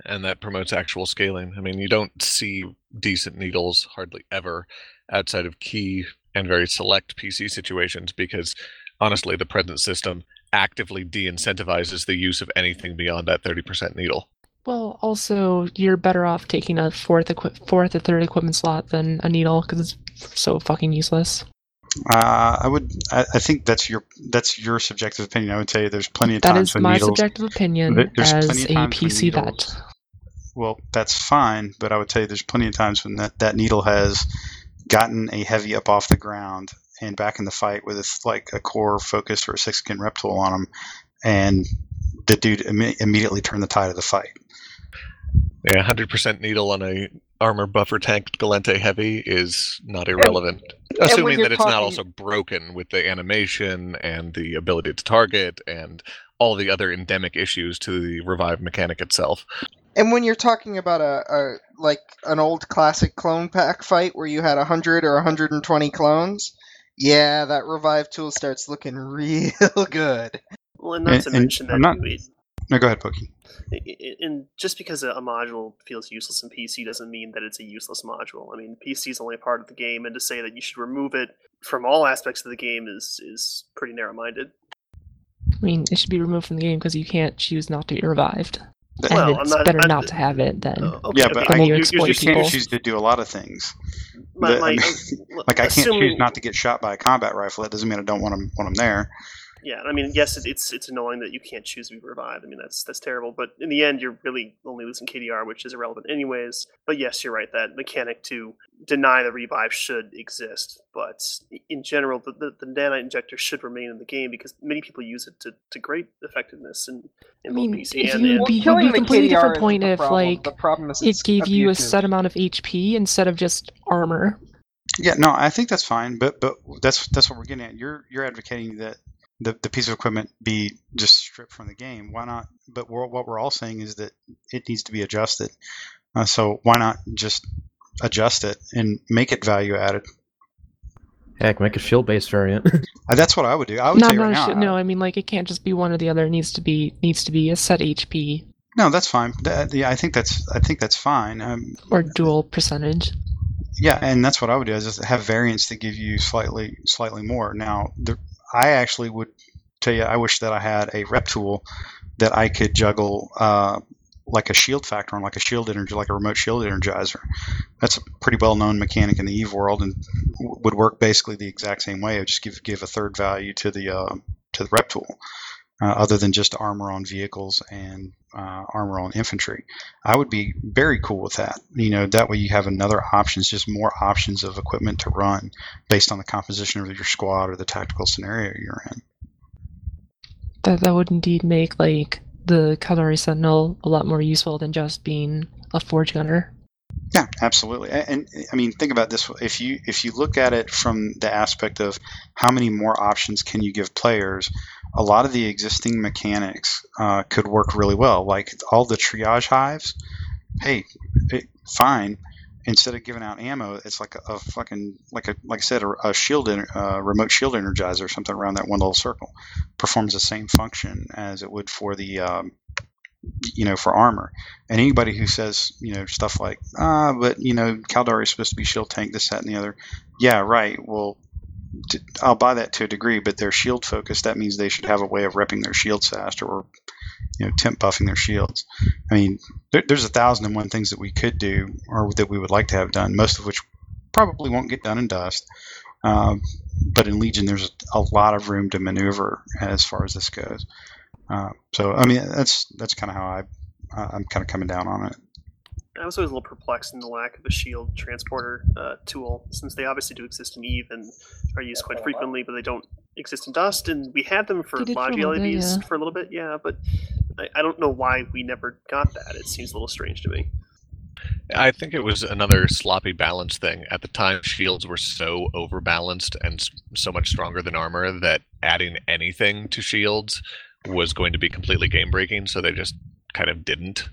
And that promotes actual scaling. I mean, you don't see decent needles hardly ever outside of key and very select PC situations because honestly, the present system actively de incentivizes the use of anything beyond that 30% needle. Well, also you're better off taking a fourth equi- fourth or third equipment slot than a needle because it's so fucking useless. Uh, I would. I, I think that's your that's your subjective opinion. I would tell you there's plenty of That times is when my needles. subjective opinion There- there's as plenty of a times when PC vet. Needles- Well, that's fine, but I would tell you there's plenty of times when that, that needle has gotten a heavy up off the ground and back in the fight with like a core focused or a Six Kin rep tool on him, and the dude imme- immediately turned the tide of the fight. Yeah, 100% needle on a armor buffer tank Gallente heavy is not irrelevant. when Assuming you're that it's not also broken with the animation and the ability to target and all the other endemic issues to the revive mechanic itself. And when you're talking about a, a like an old classic clone pack fight where you had 100 or 120 clones, yeah, that revive tool starts looking *laughs* real good. Well, and not And- to mention that I'm not- it- No, go ahead, Pokey. I- I- and just because a, a module feels useless in PC doesn't mean that it's a useless module. I mean, PC is only a part of the game, and to say that you should remove it from all aspects of the game is is pretty narrow-minded. I mean, it should be removed from the game because you can't choose not to be revived. And Well, it's not- better I- not to have it than. Uh, okay, yeah, but Then I, you you, you, can't choose to do a lot of things. my, The- my, I mean, Like I can't choose not to get shot by a combat rifle. That doesn't mean I don't want them want them there. Yeah, I mean, yes, it, it's it's annoying that you can't choose to be revived. I mean, that's that's terrible. But in the end, you're really only losing KDR, which is irrelevant anyways. But yes, you're right. That mechanic to deny the revive should exist. But in general, the, the, the nanite injector should remain in the game because many people use it to, to great effectiveness in, I mean, both PC if and you in. be- killing be a completely KDR different point the if, problem. like, the problem is It it's gave you a set amount of HP instead of just armor. Yeah, no, I think that's fine, but but that's that's what we're getting at. You're you're advocating that the, the piece of equipment be just stripped from the game. Why not? But we're, what we're all saying is that it needs to be adjusted. Uh, so why not just adjust it and make it value added? Heck, make a shield based variant. *laughs* Uh, that's what I would do. I would No, say no, right sh- now. no. I mean, like it can't just be one or the other. It needs to be needs to be a set HP No, that's fine. That, yeah, I think that's I think that's fine. Um, or dual percentage. Yeah, and that's what I would do is just have variants that give you slightly slightly more. Now, the, I actually would tell you I wish that I had a rep tool that I could juggle uh, like a shield factor on, like a shield energy, like a remote shield energizer. That's a pretty well known mechanic in the Eve world and would work basically the exact same way. It would just give give a third value to the uh, to the rep tool. Uh, other than just armor on vehicles and uh, armor on infantry, I would be very cool with that. You know, that way you have another options, just more options of equipment to run based on the composition of your squad or the tactical scenario you're in. That that would indeed make like the Caldari Sentinel a lot more useful than just being a forge gunner. Yeah, absolutely. A- And, I mean, think about this: if you if you look at it from the aspect of how many more options can you give players, a lot of the existing mechanics uh, could work really well. Like all the triage hives. Hey, it, fine. Instead of giving out ammo, it's like a, a fucking like a like I said, a, a shield, ener- uh, remote shield energizer or something around that one little circle. Performs the same function as it would for the um, you know for armor. And anybody who says, you know, stuff like, ah, but you know, Caldari is supposed to be shield tank, this, that, and the other. Yeah, right. Well, I'll buy that to a degree, but they're shield focused. That means they should have a way of repping their shields faster, or you know, temp buffing their shields. I mean, there, there's a thousand and one things that we could do, or that we would like to have done. Most of which probably won't get done in Dust. Um, but in Legion, there's a lot of room to maneuver as far as this goes. Uh, so, I mean, that's that's kind of how I I'm kind of coming down on it. I was always a little perplexed in the lack of a shield transporter uh, tool, since they obviously do exist in Eve and are used quite frequently, but they don't exist in Dust. And we had them for They for a Logi little bit, LEDs yeah. for a little bit, yeah, but I, I don't know why we never got that. It seems a little strange to me. I think it was another sloppy balance thing. At the time, shields were so overbalanced and so much stronger than armor that adding anything to shields was going to be completely game breaking, so they just kind of didn't.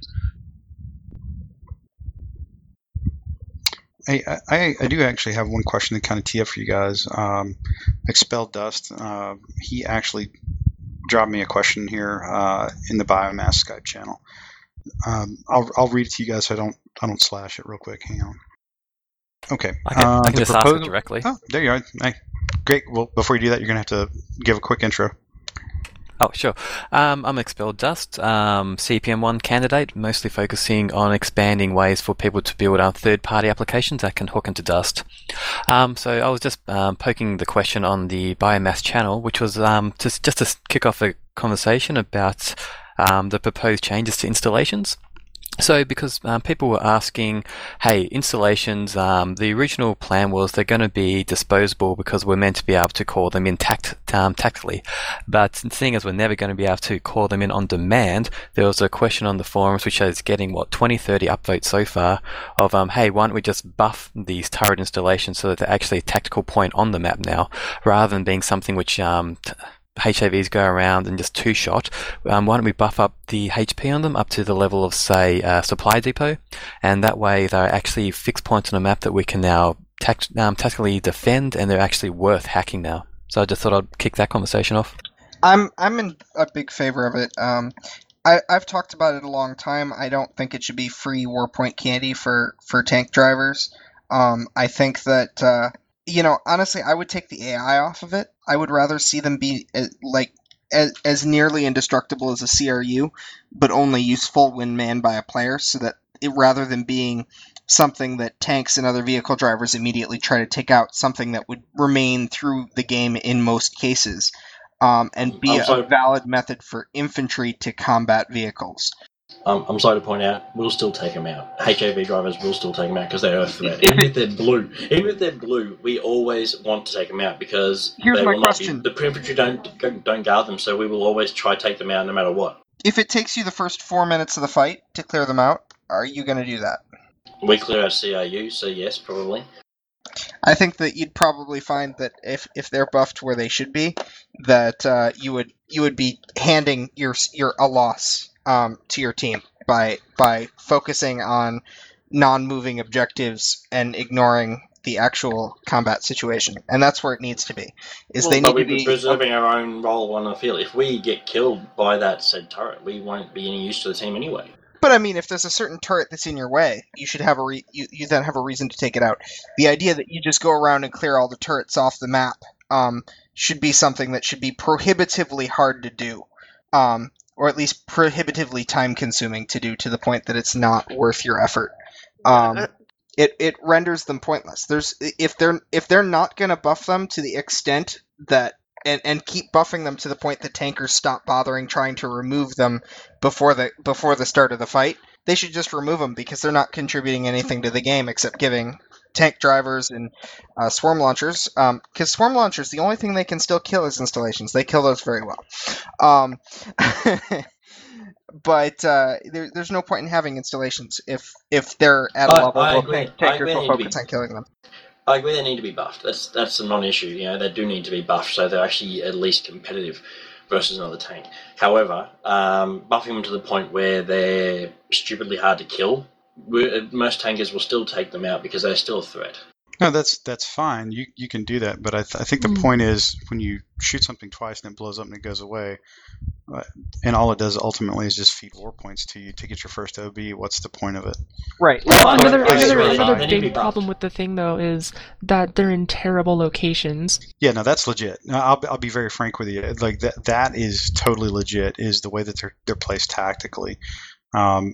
I, I, I do actually have one question to kind of tee up for you guys. Um, Expel Dust, uh, he actually dropped me a question here uh, in the Biomass Skype channel. Um, I'll, I'll read it to you guys so I don't I don't slash it real quick. Hang on. Okay. I can, uh, I can the just ask it directly. Oh, there you are. Hey, great. Well, before you do that, you're gonna have to give a quick intro. Oh, sure. Um, I'm Expelled Dust, um, CPM1 candidate, mostly focusing on expanding ways for people to build uh, third-party applications that can hook into Dust. Um, so I was just um, poking the question on the Biomass channel, which was um, just, just to kick off a conversation about um, the proposed changes to installations. So, because um, people were asking, hey, installations, um, the original plan was they're going to be disposable because we're meant to be able to call them in tact- um, tactically. But seeing as we're never going to be able to call them in on demand, there was a question on the forums which is getting, what, 20, 30 upvotes so far of, um, hey, why don't we just buff these turret installations so that they're actually a tactical point on the map now, rather than being something which um, t- HAVs go around and just two shot. Um, why don't we buff up the HP on them up to the level of, say, uh, supply depot, and that way they're actually fixed points on a map that we can now tact- um, tactically defend, and they're actually worth hacking now. So I just thought I'd kick that conversation off. I'm I'm in a big favor of it. Um, I, I've talked about it a long time. I don't think it should be free Warpoint candy for for tank drivers. Um, I think that uh, you know honestly, I would take the AI off of it. I would rather see them be uh, like as, as nearly indestructible as a CRU, but only useful when manned by a player, so that it, rather than being something that tanks and other vehicle drivers immediately try to take out, something that would remain through the game in most cases um, and be a valid method for infantry to combat vehicles. Um, I'm sorry to point out, we'll still take them out. HAV drivers will still take them out because they're Earth threat. If *laughs* Even if they're blue, even if they're blue, we always want to take them out because Here's they my will not question. Be, the infantry don't don't guard them, so we will always try to take them out no matter what. If it takes you the first four minutes of the fight to clear them out, are you going to do that? We clear our CRU, so yes, probably. I think that you'd probably find that if, if they're buffed where they should be, that uh, you would you would be handing your your a loss um, to your team by by focusing on non-moving objectives and ignoring the actual combat situation, and that's where it needs to be. Is Well, they need to be preserving our own role on the field. If we get killed by that said turret, we won't be any use to the team anyway. But I mean, if there's a certain turret that's in your way, you should have a re- you, you then have a reason to take it out. The idea that you just go around and clear all the turrets off the map um, should be something that should be prohibitively hard to do, um, or at least prohibitively time consuming to do to the point that it's not worth your effort. Um, it it renders them pointless. There's if they're if they're not going to buff them to the extent that and, and keep buffing them to the point that tankers stop bothering trying to remove them before the before the start of the fight, they should just remove them because they're not contributing anything to the game except giving tank drivers and uh, swarm launchers. Because swarm launchers, the only thing they can still kill is installations. They kill those very well. Um, *laughs* but uh, there, there's no point in having installations if if they're at a level I where agree. tank- I tankers will they need to be- focus on killing them. I agree they need to be buffed. That's that's a non-issue. You know, they do need to be buffed so they're actually at least competitive versus another tank. However, um, buffing them to the point where they're stupidly hard to kill, most tankers will still take them out because they're still a threat. No, that's that's fine. You you can do that, but I, th- I think the Mm. point is when you shoot something twice and it blows up and it goes away, uh, and all it does ultimately is just feed war points to you to get your first OB. What's the point of it? Right. Well, another I- I another, another They need to be big problem with the thing though is that they're in terrible locations. Yeah, no, that's legit. No, I'll, I'll be very frank with you. Like that, that is totally legit. Is the way that they're they're placed tactically. Um,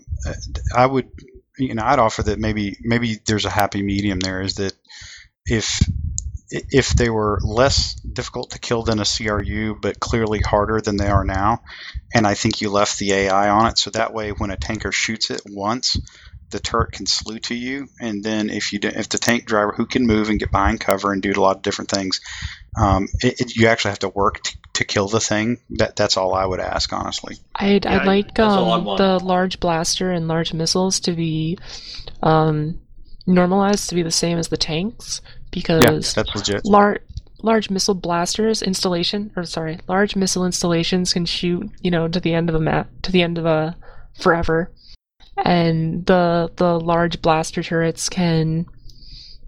I would, you know, I'd offer that maybe maybe there's a happy medium there. Is that if if they were less difficult to kill than a CRU, but clearly harder than they are now, and I think you left the AI on it, so that way when a tanker shoots it once, the turret can slew to you, and then if you do, if the tank driver who can move and get behind cover and do a lot of different things, um, it, it, you actually have to work t- to kill the thing. That that's all I would ask, honestly. I'd Yeah, I'd like that's all I um, the large blaster and large missiles to be um, normalized to be the same as the tanks because That's legit. large large missile blasters installation or sorry large missile installations can shoot you know to the end of a map to the end of a forever and the the large blaster turrets can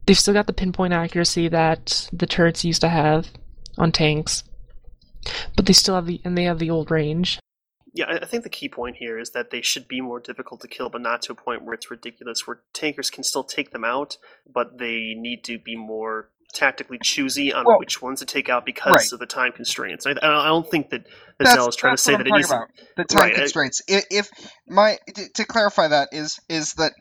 they've still got the pinpoint accuracy that the turrets used to have on tanks but they still have the and they have the old range Yeah, I I think the key point here is that they should be more difficult to kill, but not to a point where it's ridiculous, where tankers can still take them out, but they need to be more tactically choosy on Well, which ones to take out because right. of the time constraints. I, I don't think that Zell is trying to say that I'm it about. The time Right, constraints. If, if my to clarify that is is that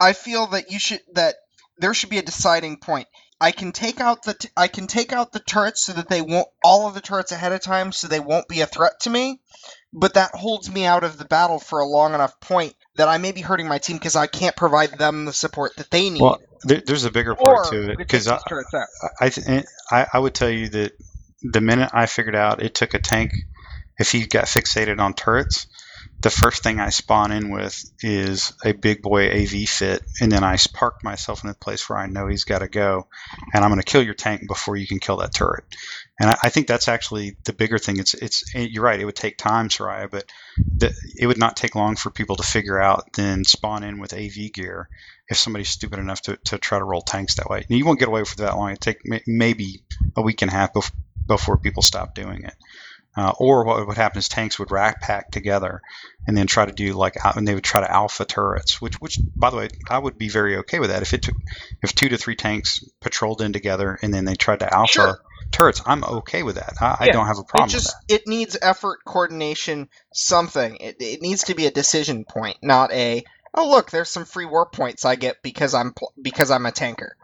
I feel that you should that there should be a deciding point. I can take out the t- I can take out the turrets so that they won't all of the turrets ahead of time so they won't be a threat to me, but that holds me out of the battle for a long enough point that I may be hurting my team because I can't provide them the support that they need. Well, there, there's a bigger or part to it because I. I, th- I I would tell you that the minute I figured out it took a tank, if he got fixated on turrets, the first thing I spawn in with is a big boy AV fit, and then I park myself in a place where I know he's got to go, and I'm going to kill your tank before you can kill that turret. And I, I think that's actually the bigger thing. It's it's you're right. It would take time, Soraya, but the, it would not take long for people to figure out then spawn in with AV gear if somebody's stupid enough to, to try to roll tanks that way. And you won't get away with that long. It take may, maybe a week and a half bef- before people stop doing it. Uh, or what would happen is tanks would rack pack together and then try to do like and they would try to alpha turrets, which which by the way I would be very okay with that if it took if two to three tanks patrolled in together and then they tried to alpha Sure. turrets. I'm okay with that. I, I don't have a It problem just with it needs effort, coordination, something. It, it needs to be a decision point, not a oh look, there's some free war points I get because I'm because I'm a tanker.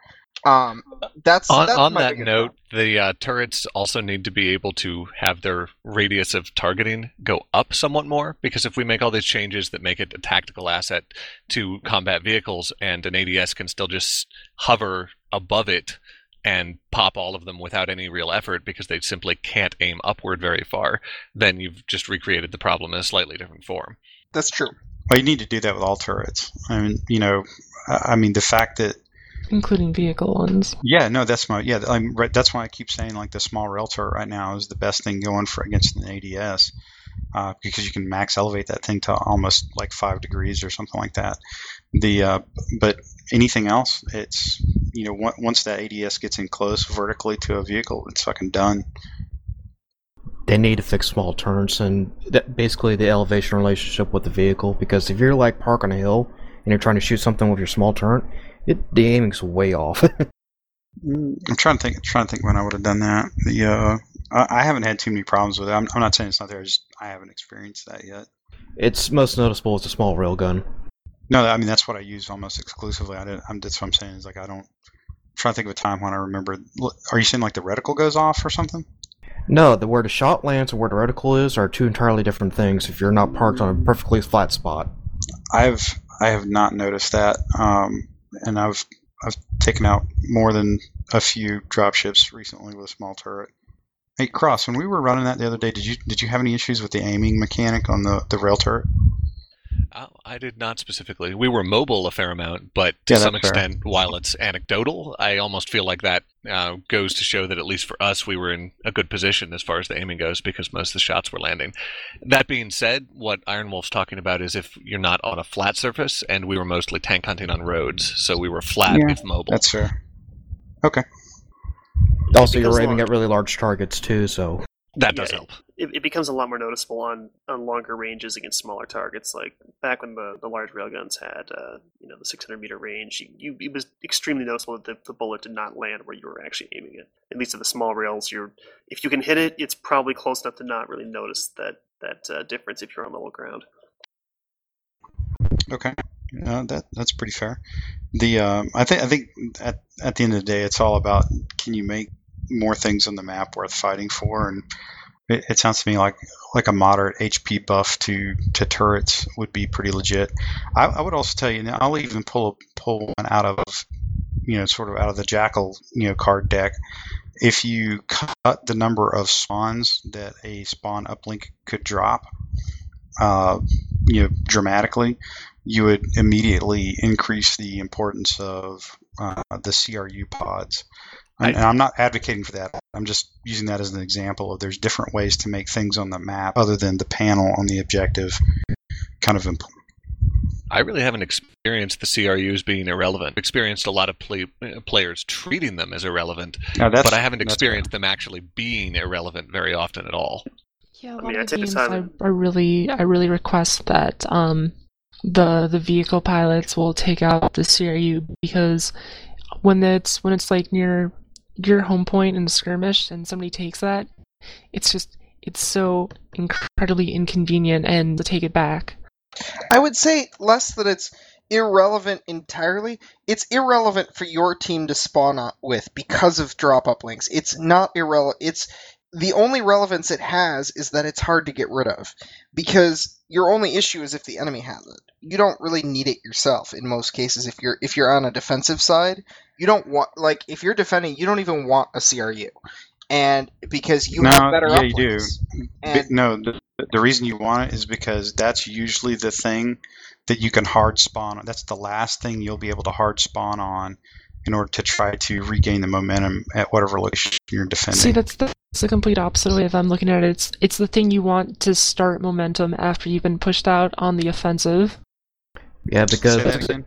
Um, that's on, that's on that biggest note, the uh, turrets also need to be able to have their radius of targeting go up somewhat more because if we make all these changes that make it a tactical asset to combat vehicles and an ADS can still just hover above it and pop all of them without any real effort because they simply can't aim upward very far, then you've just recreated the problem in a slightly different form. That's true. Well, you need to do that with all turrets. I mean, you know, I I mean, the fact that including vehicle ones. yeah, no, that's my yeah. I'm right. That's why I keep saying like the small rail turret right now is the best thing going for against an ADS uh, because you can max elevate that thing to almost like five degrees or something like that. The uh, but anything else, it's you know once that ADS gets in close vertically to a vehicle, it's fucking done. They need to fix small turns and that basically the elevation relationship with the vehicle. Because if you're like park on a hill and you're trying to shoot something with your small turret, it the aiming's way off. *laughs* I'm trying to think. Trying to think when I would have done that. The uh, I, I haven't had too many problems with it. I'm, I'm not saying it's not there. I just I haven't experienced that yet. it's most noticeable as a small railgun. No, I mean that's what I use almost exclusively. I did, I'm, that's what I'm saying is like I don't. I'm trying to think of a time when I remember. Are you saying like the reticle goes off or something? No, the where the shot lands and where the reticle is are two entirely different things. If you're not parked on a perfectly flat spot, I've I have not noticed that, um, and I've I've taken out more than a few dropships recently with a small turret. Hey Cross, when we were running that the other day, did you did you have any issues with the aiming mechanic on the the rail turret? Oh, I did not specifically. We were mobile a fair amount, but to Yeah, some that's fair. extent, while it's anecdotal, I almost feel like that uh, goes to show that at least for us, we were in a good position as far as the aiming goes because most of the shots were landing. That being said, what Iron Wolf's talking about is if you're not on a flat surface, and we were mostly tank hunting on roads, so we were flat Yeah, if mobile. That's fair. Okay. Also, you're aiming long. at really large targets too, so that does Yeah, help. It, it becomes a lot more noticeable on, on longer ranges against smaller targets. Like back when the, the large railguns had, uh, you know, the 600 meter range, you, it was extremely noticeable that the, the bullet did not land where you were actually aiming it. At least at the small rails, you're if you can hit it, it's probably close enough to not really notice that that uh, difference if you're on level ground. Okay. Uh, that that's pretty fair. The um, I think I think at at the end of the day, it's all about can you make more things on the map worth fighting for, and it, it sounds to me like like a moderate HP buff to to turrets would be pretty legit. I, I would also tell you, and I'll even pull pull one out of you know sort of out of the jackal you know card deck. If you cut the number of spawns that a spawn uplink could drop, uh, you know, dramatically, you would immediately increase the importance of uh, the CRU pods. And, I- and I'm not advocating for that. I'm just using that as an example of there's different ways to make things on the map other than the panel on the objective kind of imp- I really haven't experienced the CRUs being irrelevant. Experienced a lot of play, uh, players treating them as irrelevant, Now that's, but I haven't experienced them actually being irrelevant very often at all. Yeah, a I lot mean, I of the take games I, I really I really request that um the the vehicle pilots will take out the CRU because when it's when it's like near your home point in a skirmish and somebody takes that, it's just it's so incredibly inconvenient and to take it back. I would say less that it's irrelevant entirely. It's irrelevant for your team to spawn with because of drop up links. It's not irrelevant. It's the only relevance it has is that it's hard to get rid of because your only issue is if the enemy has it. You don't really need it yourself in most cases if you're if you're on a defensive side. You don't want like if you're defending, you don't even want a CRU. And because you No, have better yeah, you do. And no, the, the reason you want it is because that's usually the thing that you can hard spawn on. That's the last thing you'll be able to hard spawn on in order to try to regain the momentum at whatever location you're defending. See, that's the, that's the complete opposite way if I'm looking at it. It's it's the thing you want to start momentum after you've been pushed out on the offensive. yeah, Say because that again?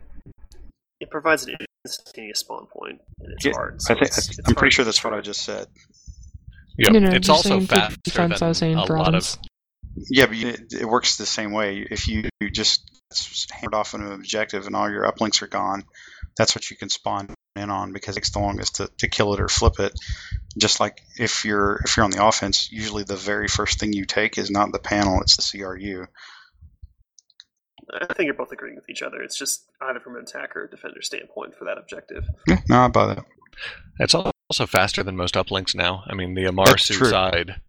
It provides an instantaneous spawn point, and it's Yeah, hard. I think, it's, it's I'm pretty sure that's what I just said. Yeah, No, no, it's you're also saying for faster defense. than I was saying a for lot of. Yeah, but it, it works the same way. If you just hammered off an objective and all your uplinks are gone, that's what you can spawn in on because it takes the longest to, to kill it or flip it. Just like if you're if you're on the offense, usually the very first thing you take is not the panel, it's the CRU. I think you're both agreeing with each other. It's just either from an attacker or defender standpoint for that objective. Yeah, no, I buy that. It's al- also faster than most uplinks now. I mean, the Amarr Amarsu true. side.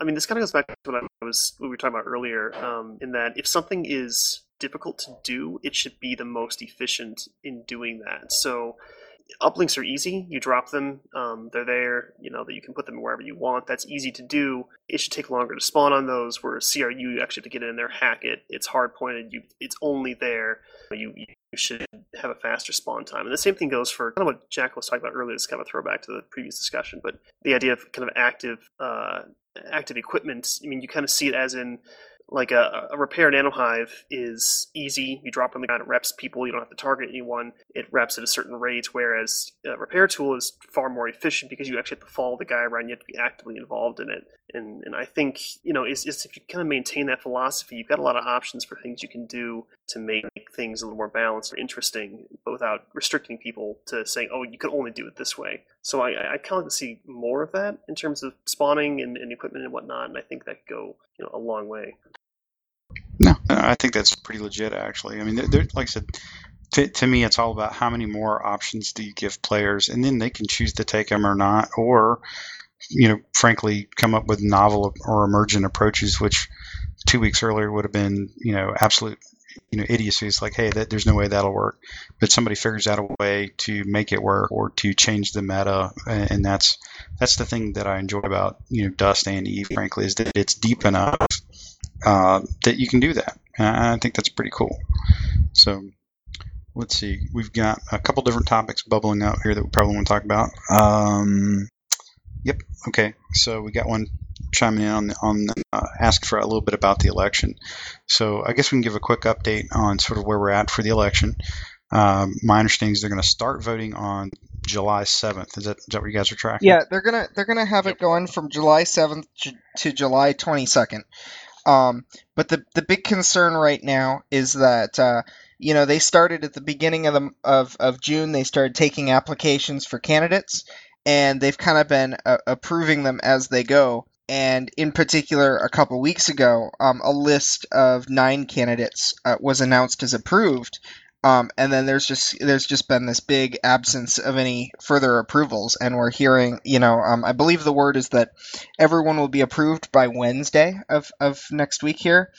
I mean, this kind of goes back to what I was what we were talking about earlier. Um, in that, if something is difficult to do, it should be the most efficient in doing that. So, uplinks are easy. You drop them; um, they're there. You know that you can put them wherever you want. That's easy to do. It should take longer to spawn on those. Where CRU, you actually have to get in there, hack it. It's hard pointed. You, it's only there. You, you should have a faster spawn time. And the same thing goes for kind of what Jack was talking about earlier. It's kind of a throwback to the previous discussion, but the idea of kind of active uh, active equipment. I mean, you kind of see it as in like a, a repair nanohive is easy. You drop on the ground, it reps people. You don't have to target anyone. It reps at a certain rate. Whereas a repair tool is far more efficient because you actually have to follow the guy around. You have to be actively involved in it. And and I think you know is, if you kind of maintain that philosophy, you've got a lot of options for things you can do to make things a little more balanced or interesting, without restricting people to saying, oh, you can only do it this way. So I, I kind of like to see more of that in terms of spawning and, and equipment and whatnot. And I think that could go you know a long way. I think that's pretty legit, actually. I mean, they're, they're- like I said, to, to me, it's all about how many more options do you give players, and then they can choose to take them or not, or, you know, frankly, come up with novel or emergent approaches, which two weeks earlier would have been, you know, absolute, you know, idiocy. It's like, hey, that, there's no way that'll work. But somebody figures out a way to make it work or to change the meta, and that's that's the thing that I enjoy about, you know, Dust and Eve, frankly, is that it's deep enough uh, that you can do that. I think that's pretty cool. So let's see. We've got a couple different topics bubbling up here that we probably want to talk about. Um, yep. Okay. So we got one chiming in on the, on the, uh, ask for a little bit about the election. So I guess we can give a quick update on sort of where we're at for the election. Um, my understanding is they're going to start voting on July 7th. Is that, is that what you guys are tracking? Yeah, they're gonna they're gonna have it going from July seventh to July twenty second. Um, but the the big concern right now is that uh, you know they started at the beginning of the of, of June. They started taking applications for candidates, and they've kind of been uh, approving them as they go. And in particular, a couple weeks ago, um, a list of nine candidates uh, was announced as approved, um, and then there's just there's just been this big absence of any further approvals, and we're hearing, you know, um, I believe the word is that everyone will be approved by Wednesday of of next week here,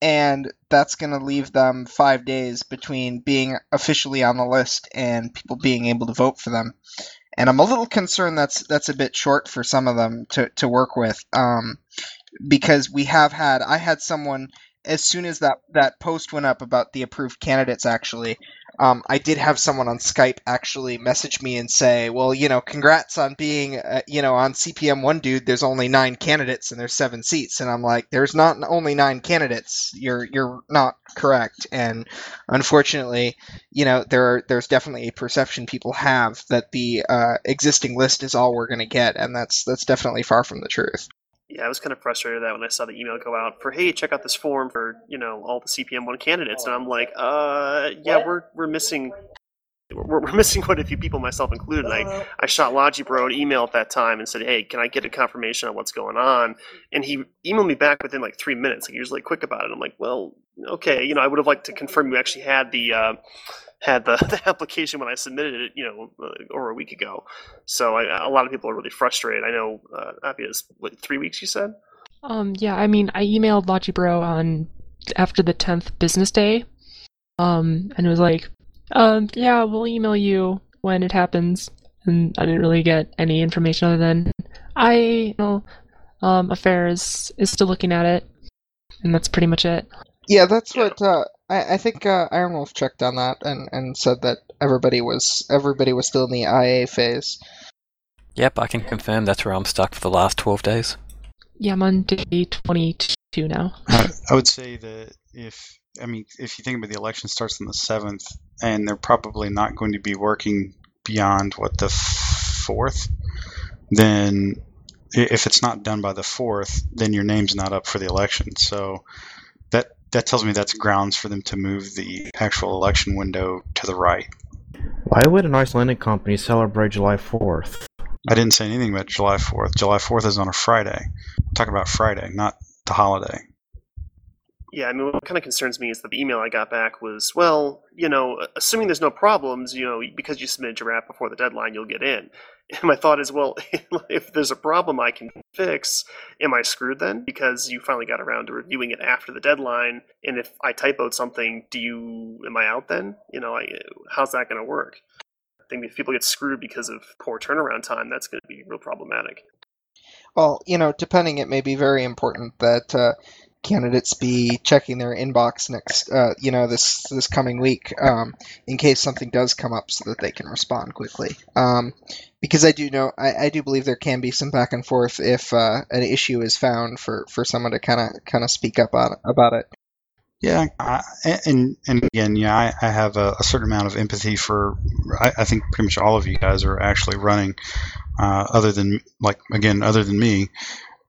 and that's going to leave them five days between being officially on the list and people being able to vote for them. And I'm a little concerned that's that's a bit short for some of them to to work with, um, because we have had I had someone as soon as that that post went up about the approved candidates actually um, i did have someone on skype actually message me and say well you know congrats on being uh, you know on cpm one dude there's only nine candidates and there's seven seats. And i'm like there's not only nine candidates. You're you're not correct. And unfortunately you know there are, there's definitely a perception people have that the uh, existing list is all we're going to get and that's that's definitely far from the truth yeah, I was kind of frustrated that when I saw the email go out for, hey, check out this form for you know all the CPM one candidates, and I'm like, uh, yeah, we're we're missing. We're, we're missing quite a few people, myself included. And I, I shot Logibro an email at that time and said, "Hey, can I get a confirmation on what's going on?" And he emailed me back within like three minutes. Like he was like quick about it. I'm like, "Well, okay, you know, I would have liked to confirm you actually had the uh, had the, *laughs* the application when I submitted it, you know, uh, over a week ago. So I, a lot of people are really frustrated. I know, uh, Appia, what, three weeks you said? Um, yeah, I mean, I emailed Logibro on after the 10th business day, um, and it was like, um, yeah, we'll email you when it happens. And I didn't really get any information other than I, you know, um, affairs is still looking at it, and that's pretty much it. Yeah, that's what uh, I, I think uh, Iron Wolf checked on that and, and said that everybody was everybody was still in the IA phase. Yep, I can confirm that's where I'm stuck for the last twelve days. Yeah, I'm on day twenty-two now. I, I would say that if I mean if you think about the election starts on the seventh, and they're probably not going to be working beyond what the fourth, then if it's not done by the fourth, then your name's not up for the election. So that that tells me that's grounds for them to move the actual election window to the right. Why would an Icelandic company celebrate July 4th? I didn't say anything about July 4th. July 4th is on a Friday. I'm talking about Friday, not the holiday. Yeah, I mean, what kind of concerns me is that the email I got back was, well, you know, assuming there's no problems, you know, because you submitted your app before the deadline, you'll get in. *laughs* And my thought is, well, *laughs* if there's a problem I can fix, am I screwed then? Because you finally got around to reviewing it after the deadline, and if I typoed something, do you am I out then? You know, I, how's that going to work? I think if people get screwed because of poor turnaround time, that's going to be real problematic. Well, you know, depending, it may be very important that uh, candidates be checking their inbox next, uh, you know, this this coming week, um, in case something does come up, so that they can respond quickly. Um, because I do know, I, I, do believe there can be some back and forth if uh, an issue is found for, for someone to kind of kind of speak up on about it. Yeah, I, and and again, yeah, I, I have a, a, certain amount of empathy for. I, I, think pretty much all of you guys are actually running, uh, other than like again, other than me.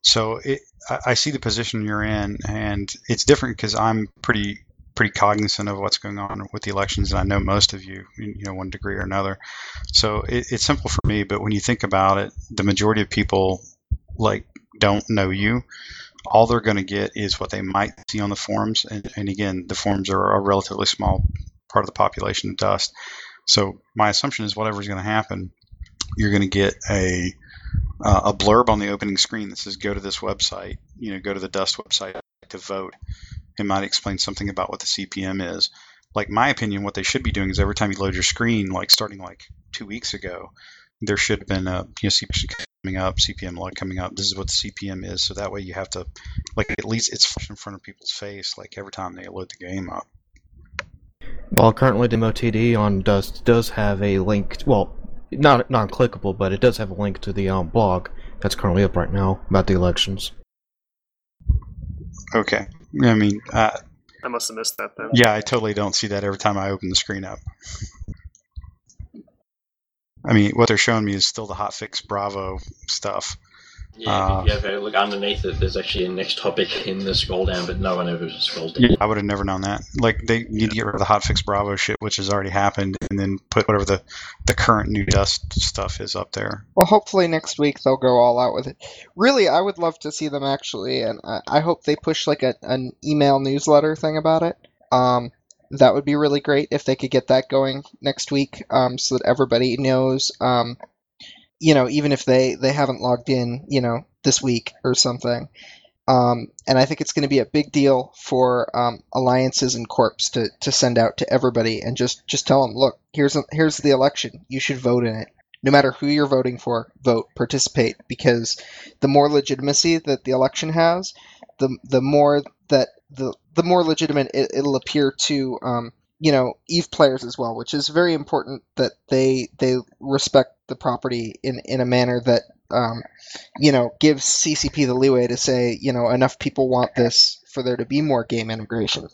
So it, I see the position you're in, and it's different because I'm pretty pretty cognizant of what's going on with the elections, and I know most of you, you know, one degree or another. So it, it's simple for me. But when you think about it, the majority of people like don't know you. All they're going to get is what they might see on the forums, and, and again, the forums are a relatively small part of the population of Dust. So my assumption is whatever's going to happen, you're going to get a uh, a blurb on the opening screen that says go to this website, you know, go to the Dust website to vote. It might explain something about what the CPM is. Like my opinion, what they should be doing is every time you load your screen, like starting like two weeks ago, there should have been a you know, CPM coming up, CPM log coming up. This is what the CPM is, so that way you have to like at least it's in front of people's face like every time they load the game up. Well, currently the MOTD on Dust does have a link. Well, not non clickable, but it does have a link to the um, blog that's currently up right now about the elections. Okay, I mean, uh, I must have missed that then. yeah, I totally don't see that every time I open the screen up. I mean, what they're showing me is still the hotfix Bravo stuff. Yeah, Uh, if you have look underneath it, there's actually a next topic in the scroll down, but no one ever scrolls down. Yeah, I would have never known that. Like they need to get rid of the hotfix Bravo shit, which has already happened, and then put whatever the the current new dust stuff is up there. Well, hopefully next week they'll go all out with it. Really, I would love to see them actually, and I, I hope they push like a, an email newsletter thing about it. Um, that would be really great if they could get that going next week, um, so that everybody knows. Um, you know, even if they they haven't logged in, you know, this week or something. Um, and I think it's going to be a big deal for um, alliances and corps to, to send out to everybody and just, just tell them, look, here's a, here's the election. You should vote in it no matter who you're voting for, vote, participate, because the more legitimacy that the election has, the the more that the the more legitimate it, it'll appear to um, you know Eve players as well, which is very important that they they respect the property in in a manner that um, you know gives CCP the leeway to say you know enough people want this for there to be more game integration.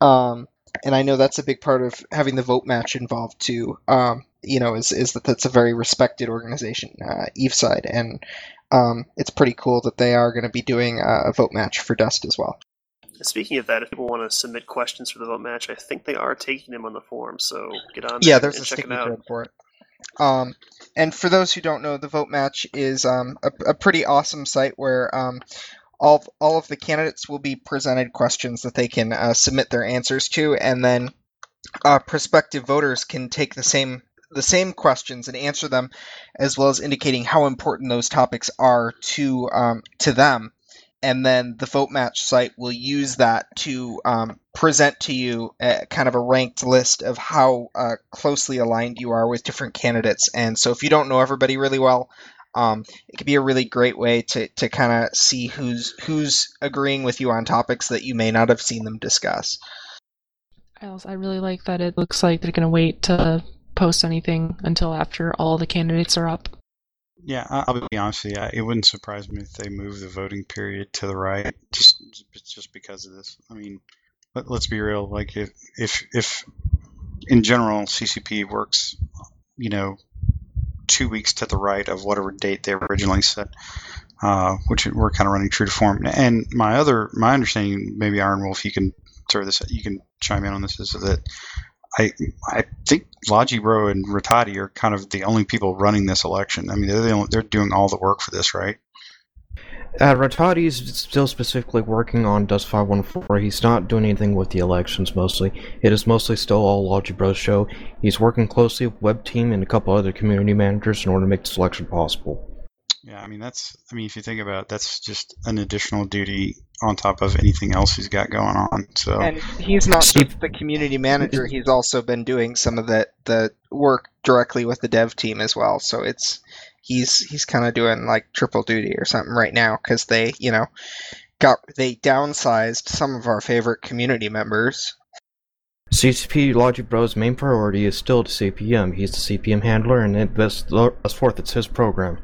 Um, and I know that's a big part of having the vote match involved too. Um, you know, is is that that's a very respected organization, uh, Eveside, and um, it's pretty cool that they are going to be doing a, vote match for Dust as well. Speaking of that, if people want to submit questions for the vote match, I think they are taking them on the forum. So get on. Yeah, there there's a sticky thread for it. Um, and for those who don't know, the vote match is um, a, a pretty awesome site where um, all all of the candidates will be presented questions that they can uh, submit their answers to, and then uh, prospective voters can take the same the same questions and answer them, as well as indicating how important those topics are to um, to them. And then the vote match site will use that to um, present to you a, kind of a ranked list of how uh, closely aligned you are with different candidates. And so if you don't know everybody really well, um, it could be a really great way to, to kind of see who's who's agreeing with you on topics that you may not have seen them discuss. I also I really like that it looks like they're gonna wait to post anything until after all the candidates are up. Yeah, I'll be honest with you. It wouldn't surprise me if they move the voting period to the right, just just because of this. I mean, let, let's be real. Like if if if in general CCP works, you know, two weeks to the right of whatever date they originally set, uh, which we're kind of running true to form. And my other my understanding, maybe Iron Wolf, you can throw this, you can chime in on this, is that I I think Logibro and Rattati are kind of the only people running this election. I mean, they're the only, they're doing all the work for this, right? Uh, Rattati is still specifically working on Dust 514. He's not doing anything with the elections mostly. It is mostly still all Logibro's show. He's working closely with Web Team and a couple other community managers in order to make the election possible. Yeah, I mean that's I mean if you think about it, that's just an additional duty on top of anything else he's got going on. So And he's not Steve- just the community manager; he's also been doing some of the the work directly with the dev team as well. So it's he's he's kind of doing like triple duty or something right now because they you know got they downsized some of our favorite community members. CCP Logibro's main priority is still the CPM. He's the CPM handler, and it, thus, thus forth, it's his program.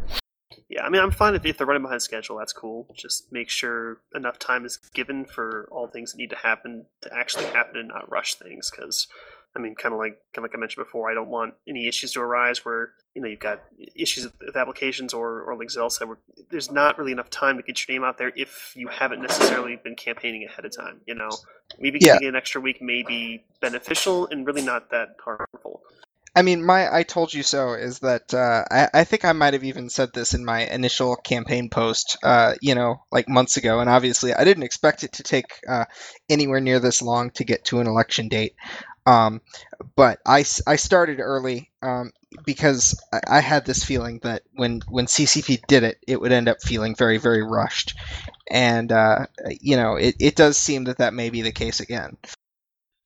Yeah, I mean, I'm fine if, if they're running behind schedule. That's cool. Just make sure enough time is given for all things that need to happen to actually happen and not rush things. Because, I mean, kind of like kind of like I mentioned before, I don't want any issues to arise where you know you've got issues with, with applications or or like Zell said, where there's not really enough time to get your name out there if you haven't necessarily been campaigning ahead of time. You know, maybe Yeah. it an extra week may be beneficial and really not that harmful. I mean, my I told you so is that uh, I, I think I might have even said this in my initial campaign post, uh, you know, like months ago. And obviously, I didn't expect it to take uh, anywhere near this long to get to an election date. Um, but I started early um, because I, I had this feeling that when, when CCP did it, it would end up feeling very, very rushed. And, uh, you know, it, it does seem that that may be the case again.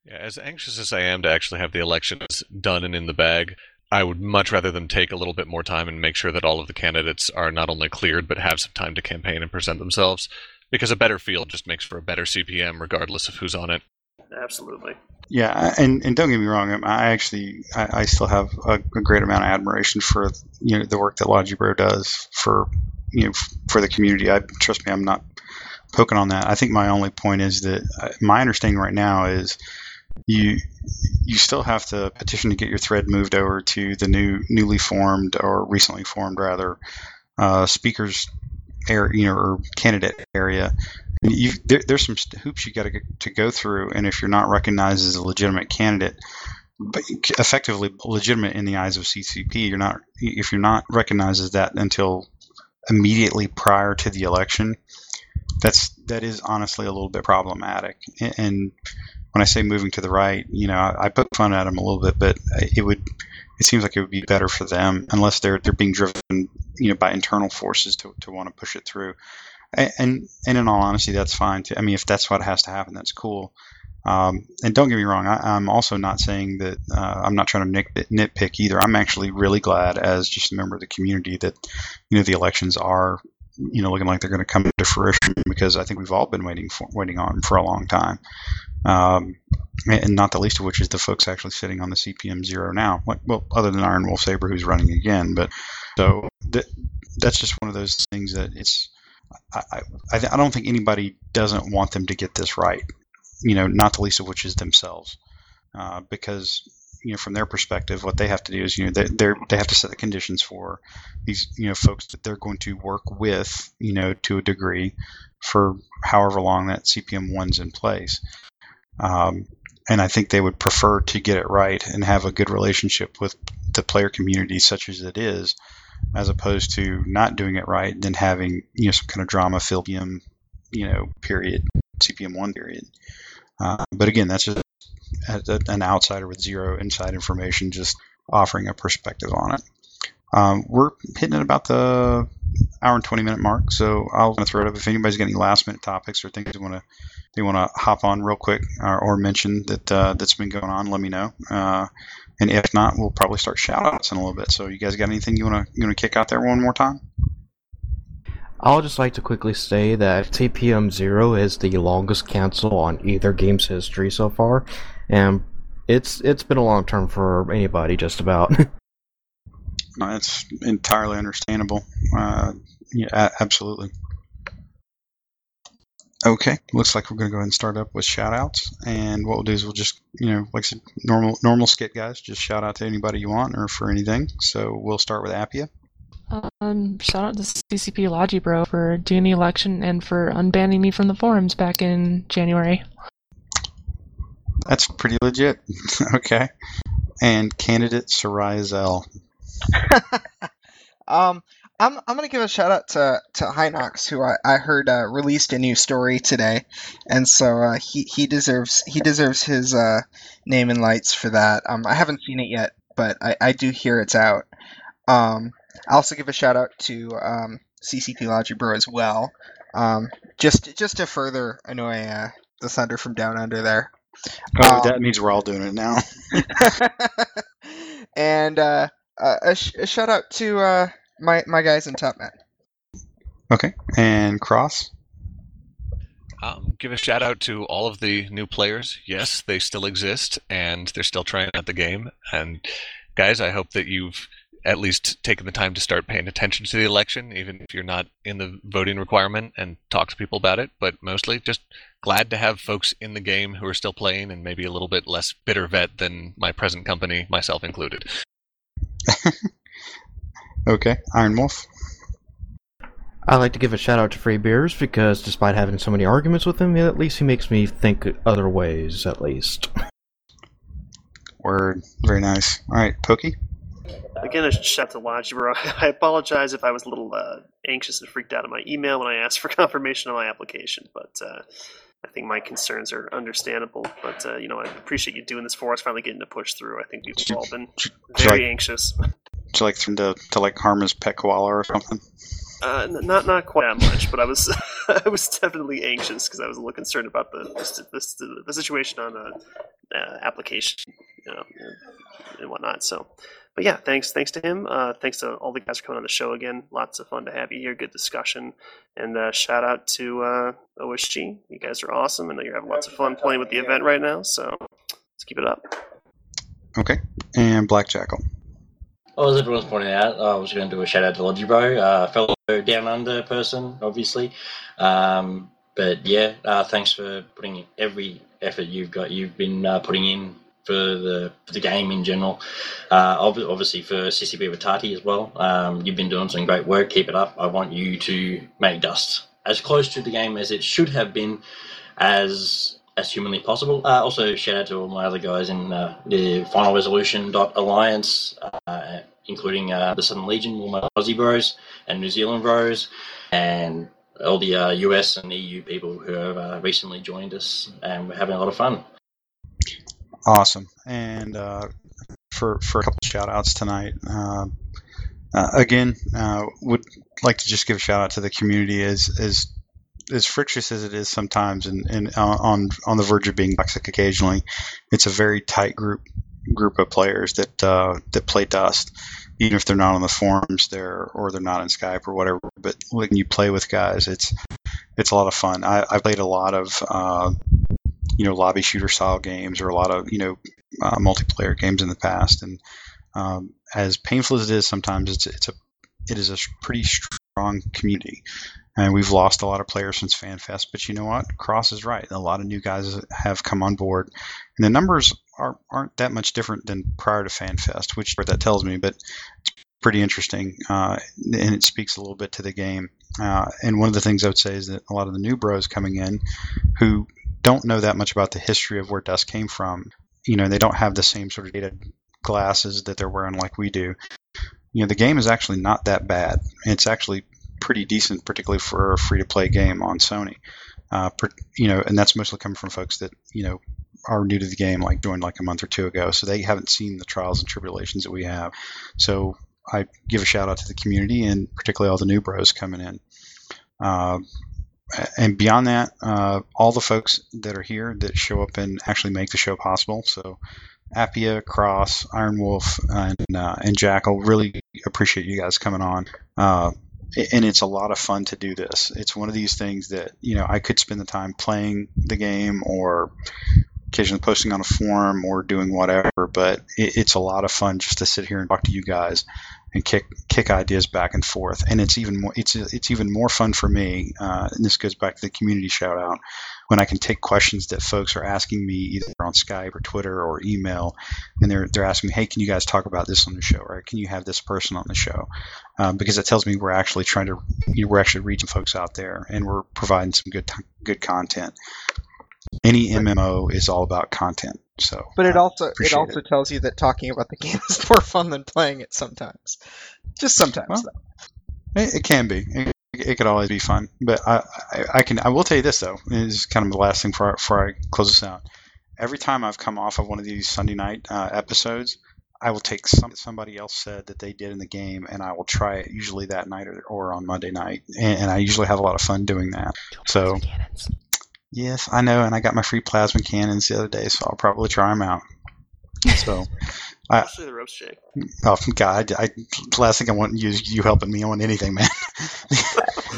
Yeah, as anxious as I am to actually have the elections done and in the bag, I would much rather them take a little bit more time and make sure that all of the candidates are not only cleared but have some time to campaign and present themselves. Because a better field just makes for a better CPM, regardless of who's on it. Absolutely. Yeah, and, and don't get me wrong, I actually I, I still have a, a, great amount of admiration for you know the work that Logibro does for you know for the community. I trust me, I'm not poking on that. I think my only point is that uh, my understanding right now is you you still have to petition to get your thread moved over to the new newly formed or recently formed rather uh, speakers area you know or candidate area. You, there, there's some hoops you got to to go through and if you're not recognized as a legitimate candidate but effectively legitimate in the eyes of CCP you're not if you're not recognized as that until immediately prior to the election that's that is honestly a little bit problematic and when I say moving to the right, you know, I, poke fun at them a little bit, but it would it seems like it would be better for them unless they're they're being driven, you know, by internal forces to, to want to push it through. And, and, in all honesty, that's fine. Too. I mean, if that's what has to happen, that's cool. Um, and don't get me wrong, I, am also not saying that uh, I'm not trying to nit, nitpick either. I'm actually really glad, as just a member of the community, that you know the elections are you know looking like they're going to come to fruition because I think we've all been waiting for waiting on for a long time. Um, and not the least of which is the folks actually sitting on the CPM zero now. Well, other than Iron Wolf Saber, who's running again, but so that, that's just one of those things that it's. I, I, I don't think anybody doesn't want them to get this right. You know, not the least of which is themselves, uh, because you know from their perspective, what they have to do is you know they they they have to set the conditions for these you know folks that they're going to work with you know to a degree for however long that CPM one's in place. Um, and I think they would prefer to get it right and have a good relationship with the player community, such as it is, as opposed to not doing it right, then having you know some kind of drama filled you know period CPM one period. Uh, but again, that's just an outsider with zero inside information, just offering a perspective on it. Um, we're hitting at about the hour and 20 minute mark, so I'll throw it up. If anybody's got any last minute topics or things they want to they want to hop on real quick or, or mention that uh, that's been going on, let me know. Uh, and if not, we'll probably start shout outs in a little bit. So you guys got anything you want to you want to kick out there one more time? I'll just like to quickly say that CPM0 is the longest cancel on either game's history so far, and it's it's been a long term for anybody just about. *laughs* no, it's entirely understandable. Uh, yeah, absolutely. Okay, looks like we're going to go ahead and start up with shout outs. And what we'll do is we'll just, you know, like I said, normal normal skit, guys. Just shout out to anybody you want or for anything. So we'll start with Appia. Um, shout out to CCP Logibro for doing the election and for unbanning me from the forums back in January. That's pretty legit. *laughs* okay. And candidate Sarai Zell. *laughs* um, I'm I'm gonna give a shout out to to Hinox, who I, I heard uh, released a new story today, and so uh, he he deserves he deserves his uh, name and lights for that. Um, I haven't seen it yet, but I, I do hear it's out. Um, I also give a shout out to um, CCP Logibro as well, um, just just to further annoy uh, the Thunder from Down Under there. Oh, um, that means we're all doing it now. *laughs* and uh, a, sh- a, shout out to uh, my my guys in Top Net. Okay, and Cross. Um, give a shout out to all of the new players. Yes, they still exist, and they're still trying out the game. And guys, I hope that you've at least taken the time to start paying attention to the election, even if you're not in the voting requirement, and talk to people about it. But mostly, just glad to have folks in the game who are still playing and maybe a little bit less bitter vet than my present company, myself included. *laughs* Okay, Iron Wolf. I like to give a shout out to Free Beers because despite having so many arguments with him, at least he makes me think other ways, at least. *laughs* Word. Very nice. All right, Pokey. Again, a shout to Logibro. *laughs* I apologize if I was a little uh, anxious and freaked out in my email when I asked for confirmation on my application, but uh, I think my concerns are understandable. But uh, you know, I appreciate you doing this for us, finally getting to push through. I think we've all been very anxious to like them to, to like harm his pet koala or something? Uh, not not quite that much, but I was *laughs* I was definitely anxious because I was a little concerned about the the, the, the situation on the uh, application. You know, and whatnot. So, but yeah, thanks thanks to him. Uh, thanks to all the guys for coming on the show again. Lots of fun to have you here. Good discussion, and uh, shout out to uh, OSG. You guys are awesome. I know you're having lots of fun playing with the event right now. So let's keep it up. Okay, and Black Jackal. Well, as everyone's pointing out, I was going to do a shout out to Logibro, uh, fellow down under person, obviously. Um, but yeah, uh, thanks for putting every effort you've got. You've been uh, putting in for the for the game in general. Uh, obviously for CCP Tati as well. Um, you've been doing some great work. Keep it up. I want you to make Dust as close to the game as it should have been, as as humanly possible. Uh, also, shout out to all my other guys in uh, the Final Resolution Alliance, uh, including uh, the Southern Legion, all my Aussie bros and New Zealand bros, and all the US uh, and EU people who have uh, recently joined us, and we're having a lot of fun. Awesome, and for for a couple shout outs tonight. again, I would like to just give a shout out to the community as as as frictious as it is sometimes and, and uh, on on the verge of being toxic occasionally, it's a very tight group group of players that uh, that play Dust, even if they're not on the forums there or they're not in Skype or whatever. But when you play with guys, it's it's a lot of fun. I, I played a lot of uh, you know lobby shooter style games or a lot of you know uh, multiplayer games in the past, and um, as painful as it is, sometimes it's it's a it is a pretty strong community. And we've lost a lot of players since FanFest, but you know what? Cross is right. A lot of new guys have come on board, and the numbers are, aren't that much different than prior to FanFest, which what that tells me. But it's pretty interesting, uh, and it speaks a little bit to the game. Uh, and one of the things I would say is that a lot of the new bros coming in, who don't know that much about the history of where Dust came from, you know, they don't have the same sort of data glasses that they're wearing like we do. You know, the game is actually not that bad. It's actually pretty decent, particularly for a free to play game on Sony. Uh, per, you know, and that's mostly coming from folks that you know are new to the game, like joined like a month or two ago, so they haven't seen the trials and tribulations that we have. So I give a shout out to the community and particularly all the new bros coming in. Uh, and beyond that, uh, all the folks that are here that show up and actually make the show possible. So Appia, Cross, Iron Wolf, and uh, and Jackal really appreciate you guys coming on. Uh, and it's a lot of fun to do this. It's one of these things that you know I could spend the time playing the game or occasionally posting on a forum or doing whatever, but it, it's a lot of fun just to sit here and talk to you guys and kick kick ideas back and forth. And it's even more it's it's even more fun for me. Uh, and this goes back to the community shout out when I can take questions that folks are asking me either on Skype or Twitter or email, and they're they're asking me, hey, can you guys talk about this on the show, or can you have this person on the show? Um, because it tells me we're actually trying to you know, we're actually reaching folks out there, and we're providing some good good content. Any MMO is all about content. So, but it also it also it. tells you that talking about the game *laughs* is more fun than playing it sometimes. Just sometimes. Well, it, it, can be. It, it, could always be fun. But I, I, I, can I will tell you this though. This is kind of the last thing before, before I close this out. Every time I've come off of one of these Sunday night uh, episodes, I will take something somebody else said that they did in the game, and I will try it usually that night or, or on Monday night, and, and, I usually have a lot of fun doing that. So Yes, I know, and I got my free plasma cannons the other day, so I'll probably try them out. So, *laughs* I, Especially the roast shake. Oh God! I, last thing I want you you helping me on anything, man. *laughs*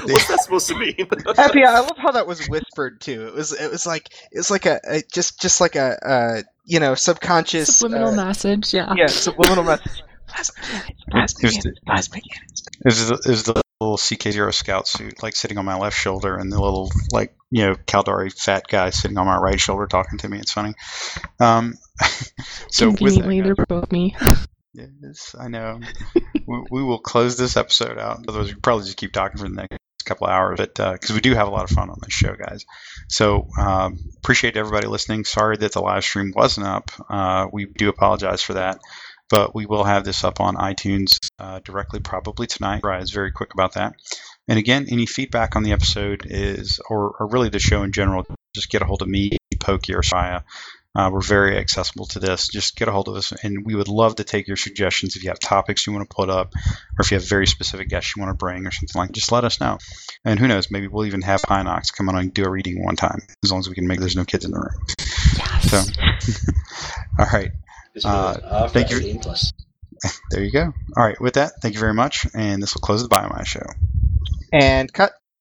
What's that supposed to mean? *laughs* Happy, I love how that was whispered too. It was it was like it was like a, a just just like a, a you know subconscious subliminal uh, message. Yeah. Yeah, subliminal message. Plasma cannons, plasma cannons, plasma cannons. It was the little CK0 scout suit, like sitting on my left shoulder, and the little like you know Caldari fat guy sitting on my right shoulder talking to me. It's funny. Um, *laughs* so conveniently, they're both me. Yes, I know. we, we, will close this episode out. Otherwise, we probably just keep talking for the next couple hours. But because uh, we do have a lot of fun on this show, guys. So um, appreciate everybody listening. Sorry that the live stream wasn't up. Uh, we do apologize for that but we will have this up on iTunes uh, directly probably tonight. Ryan is very quick about that. And again, any feedback on the episode is, or, or really the show in general, just get a hold of me, Pokey, or Shia. Uh, we're very accessible to this. Just get a hold of us, and we would love to take your suggestions. If you have topics you want to put up, or if you have very specific guests you want to bring, or something like, just let us know. And who knows, maybe we'll even have Pinox come on and do a reading one time, as long as we can make there's no kids in the room. Yes. So, *laughs* all right. It's Uh, thank you. plus. *laughs* There you go. All right, with that, thank you very much, and this will close the Biomass show. And cut.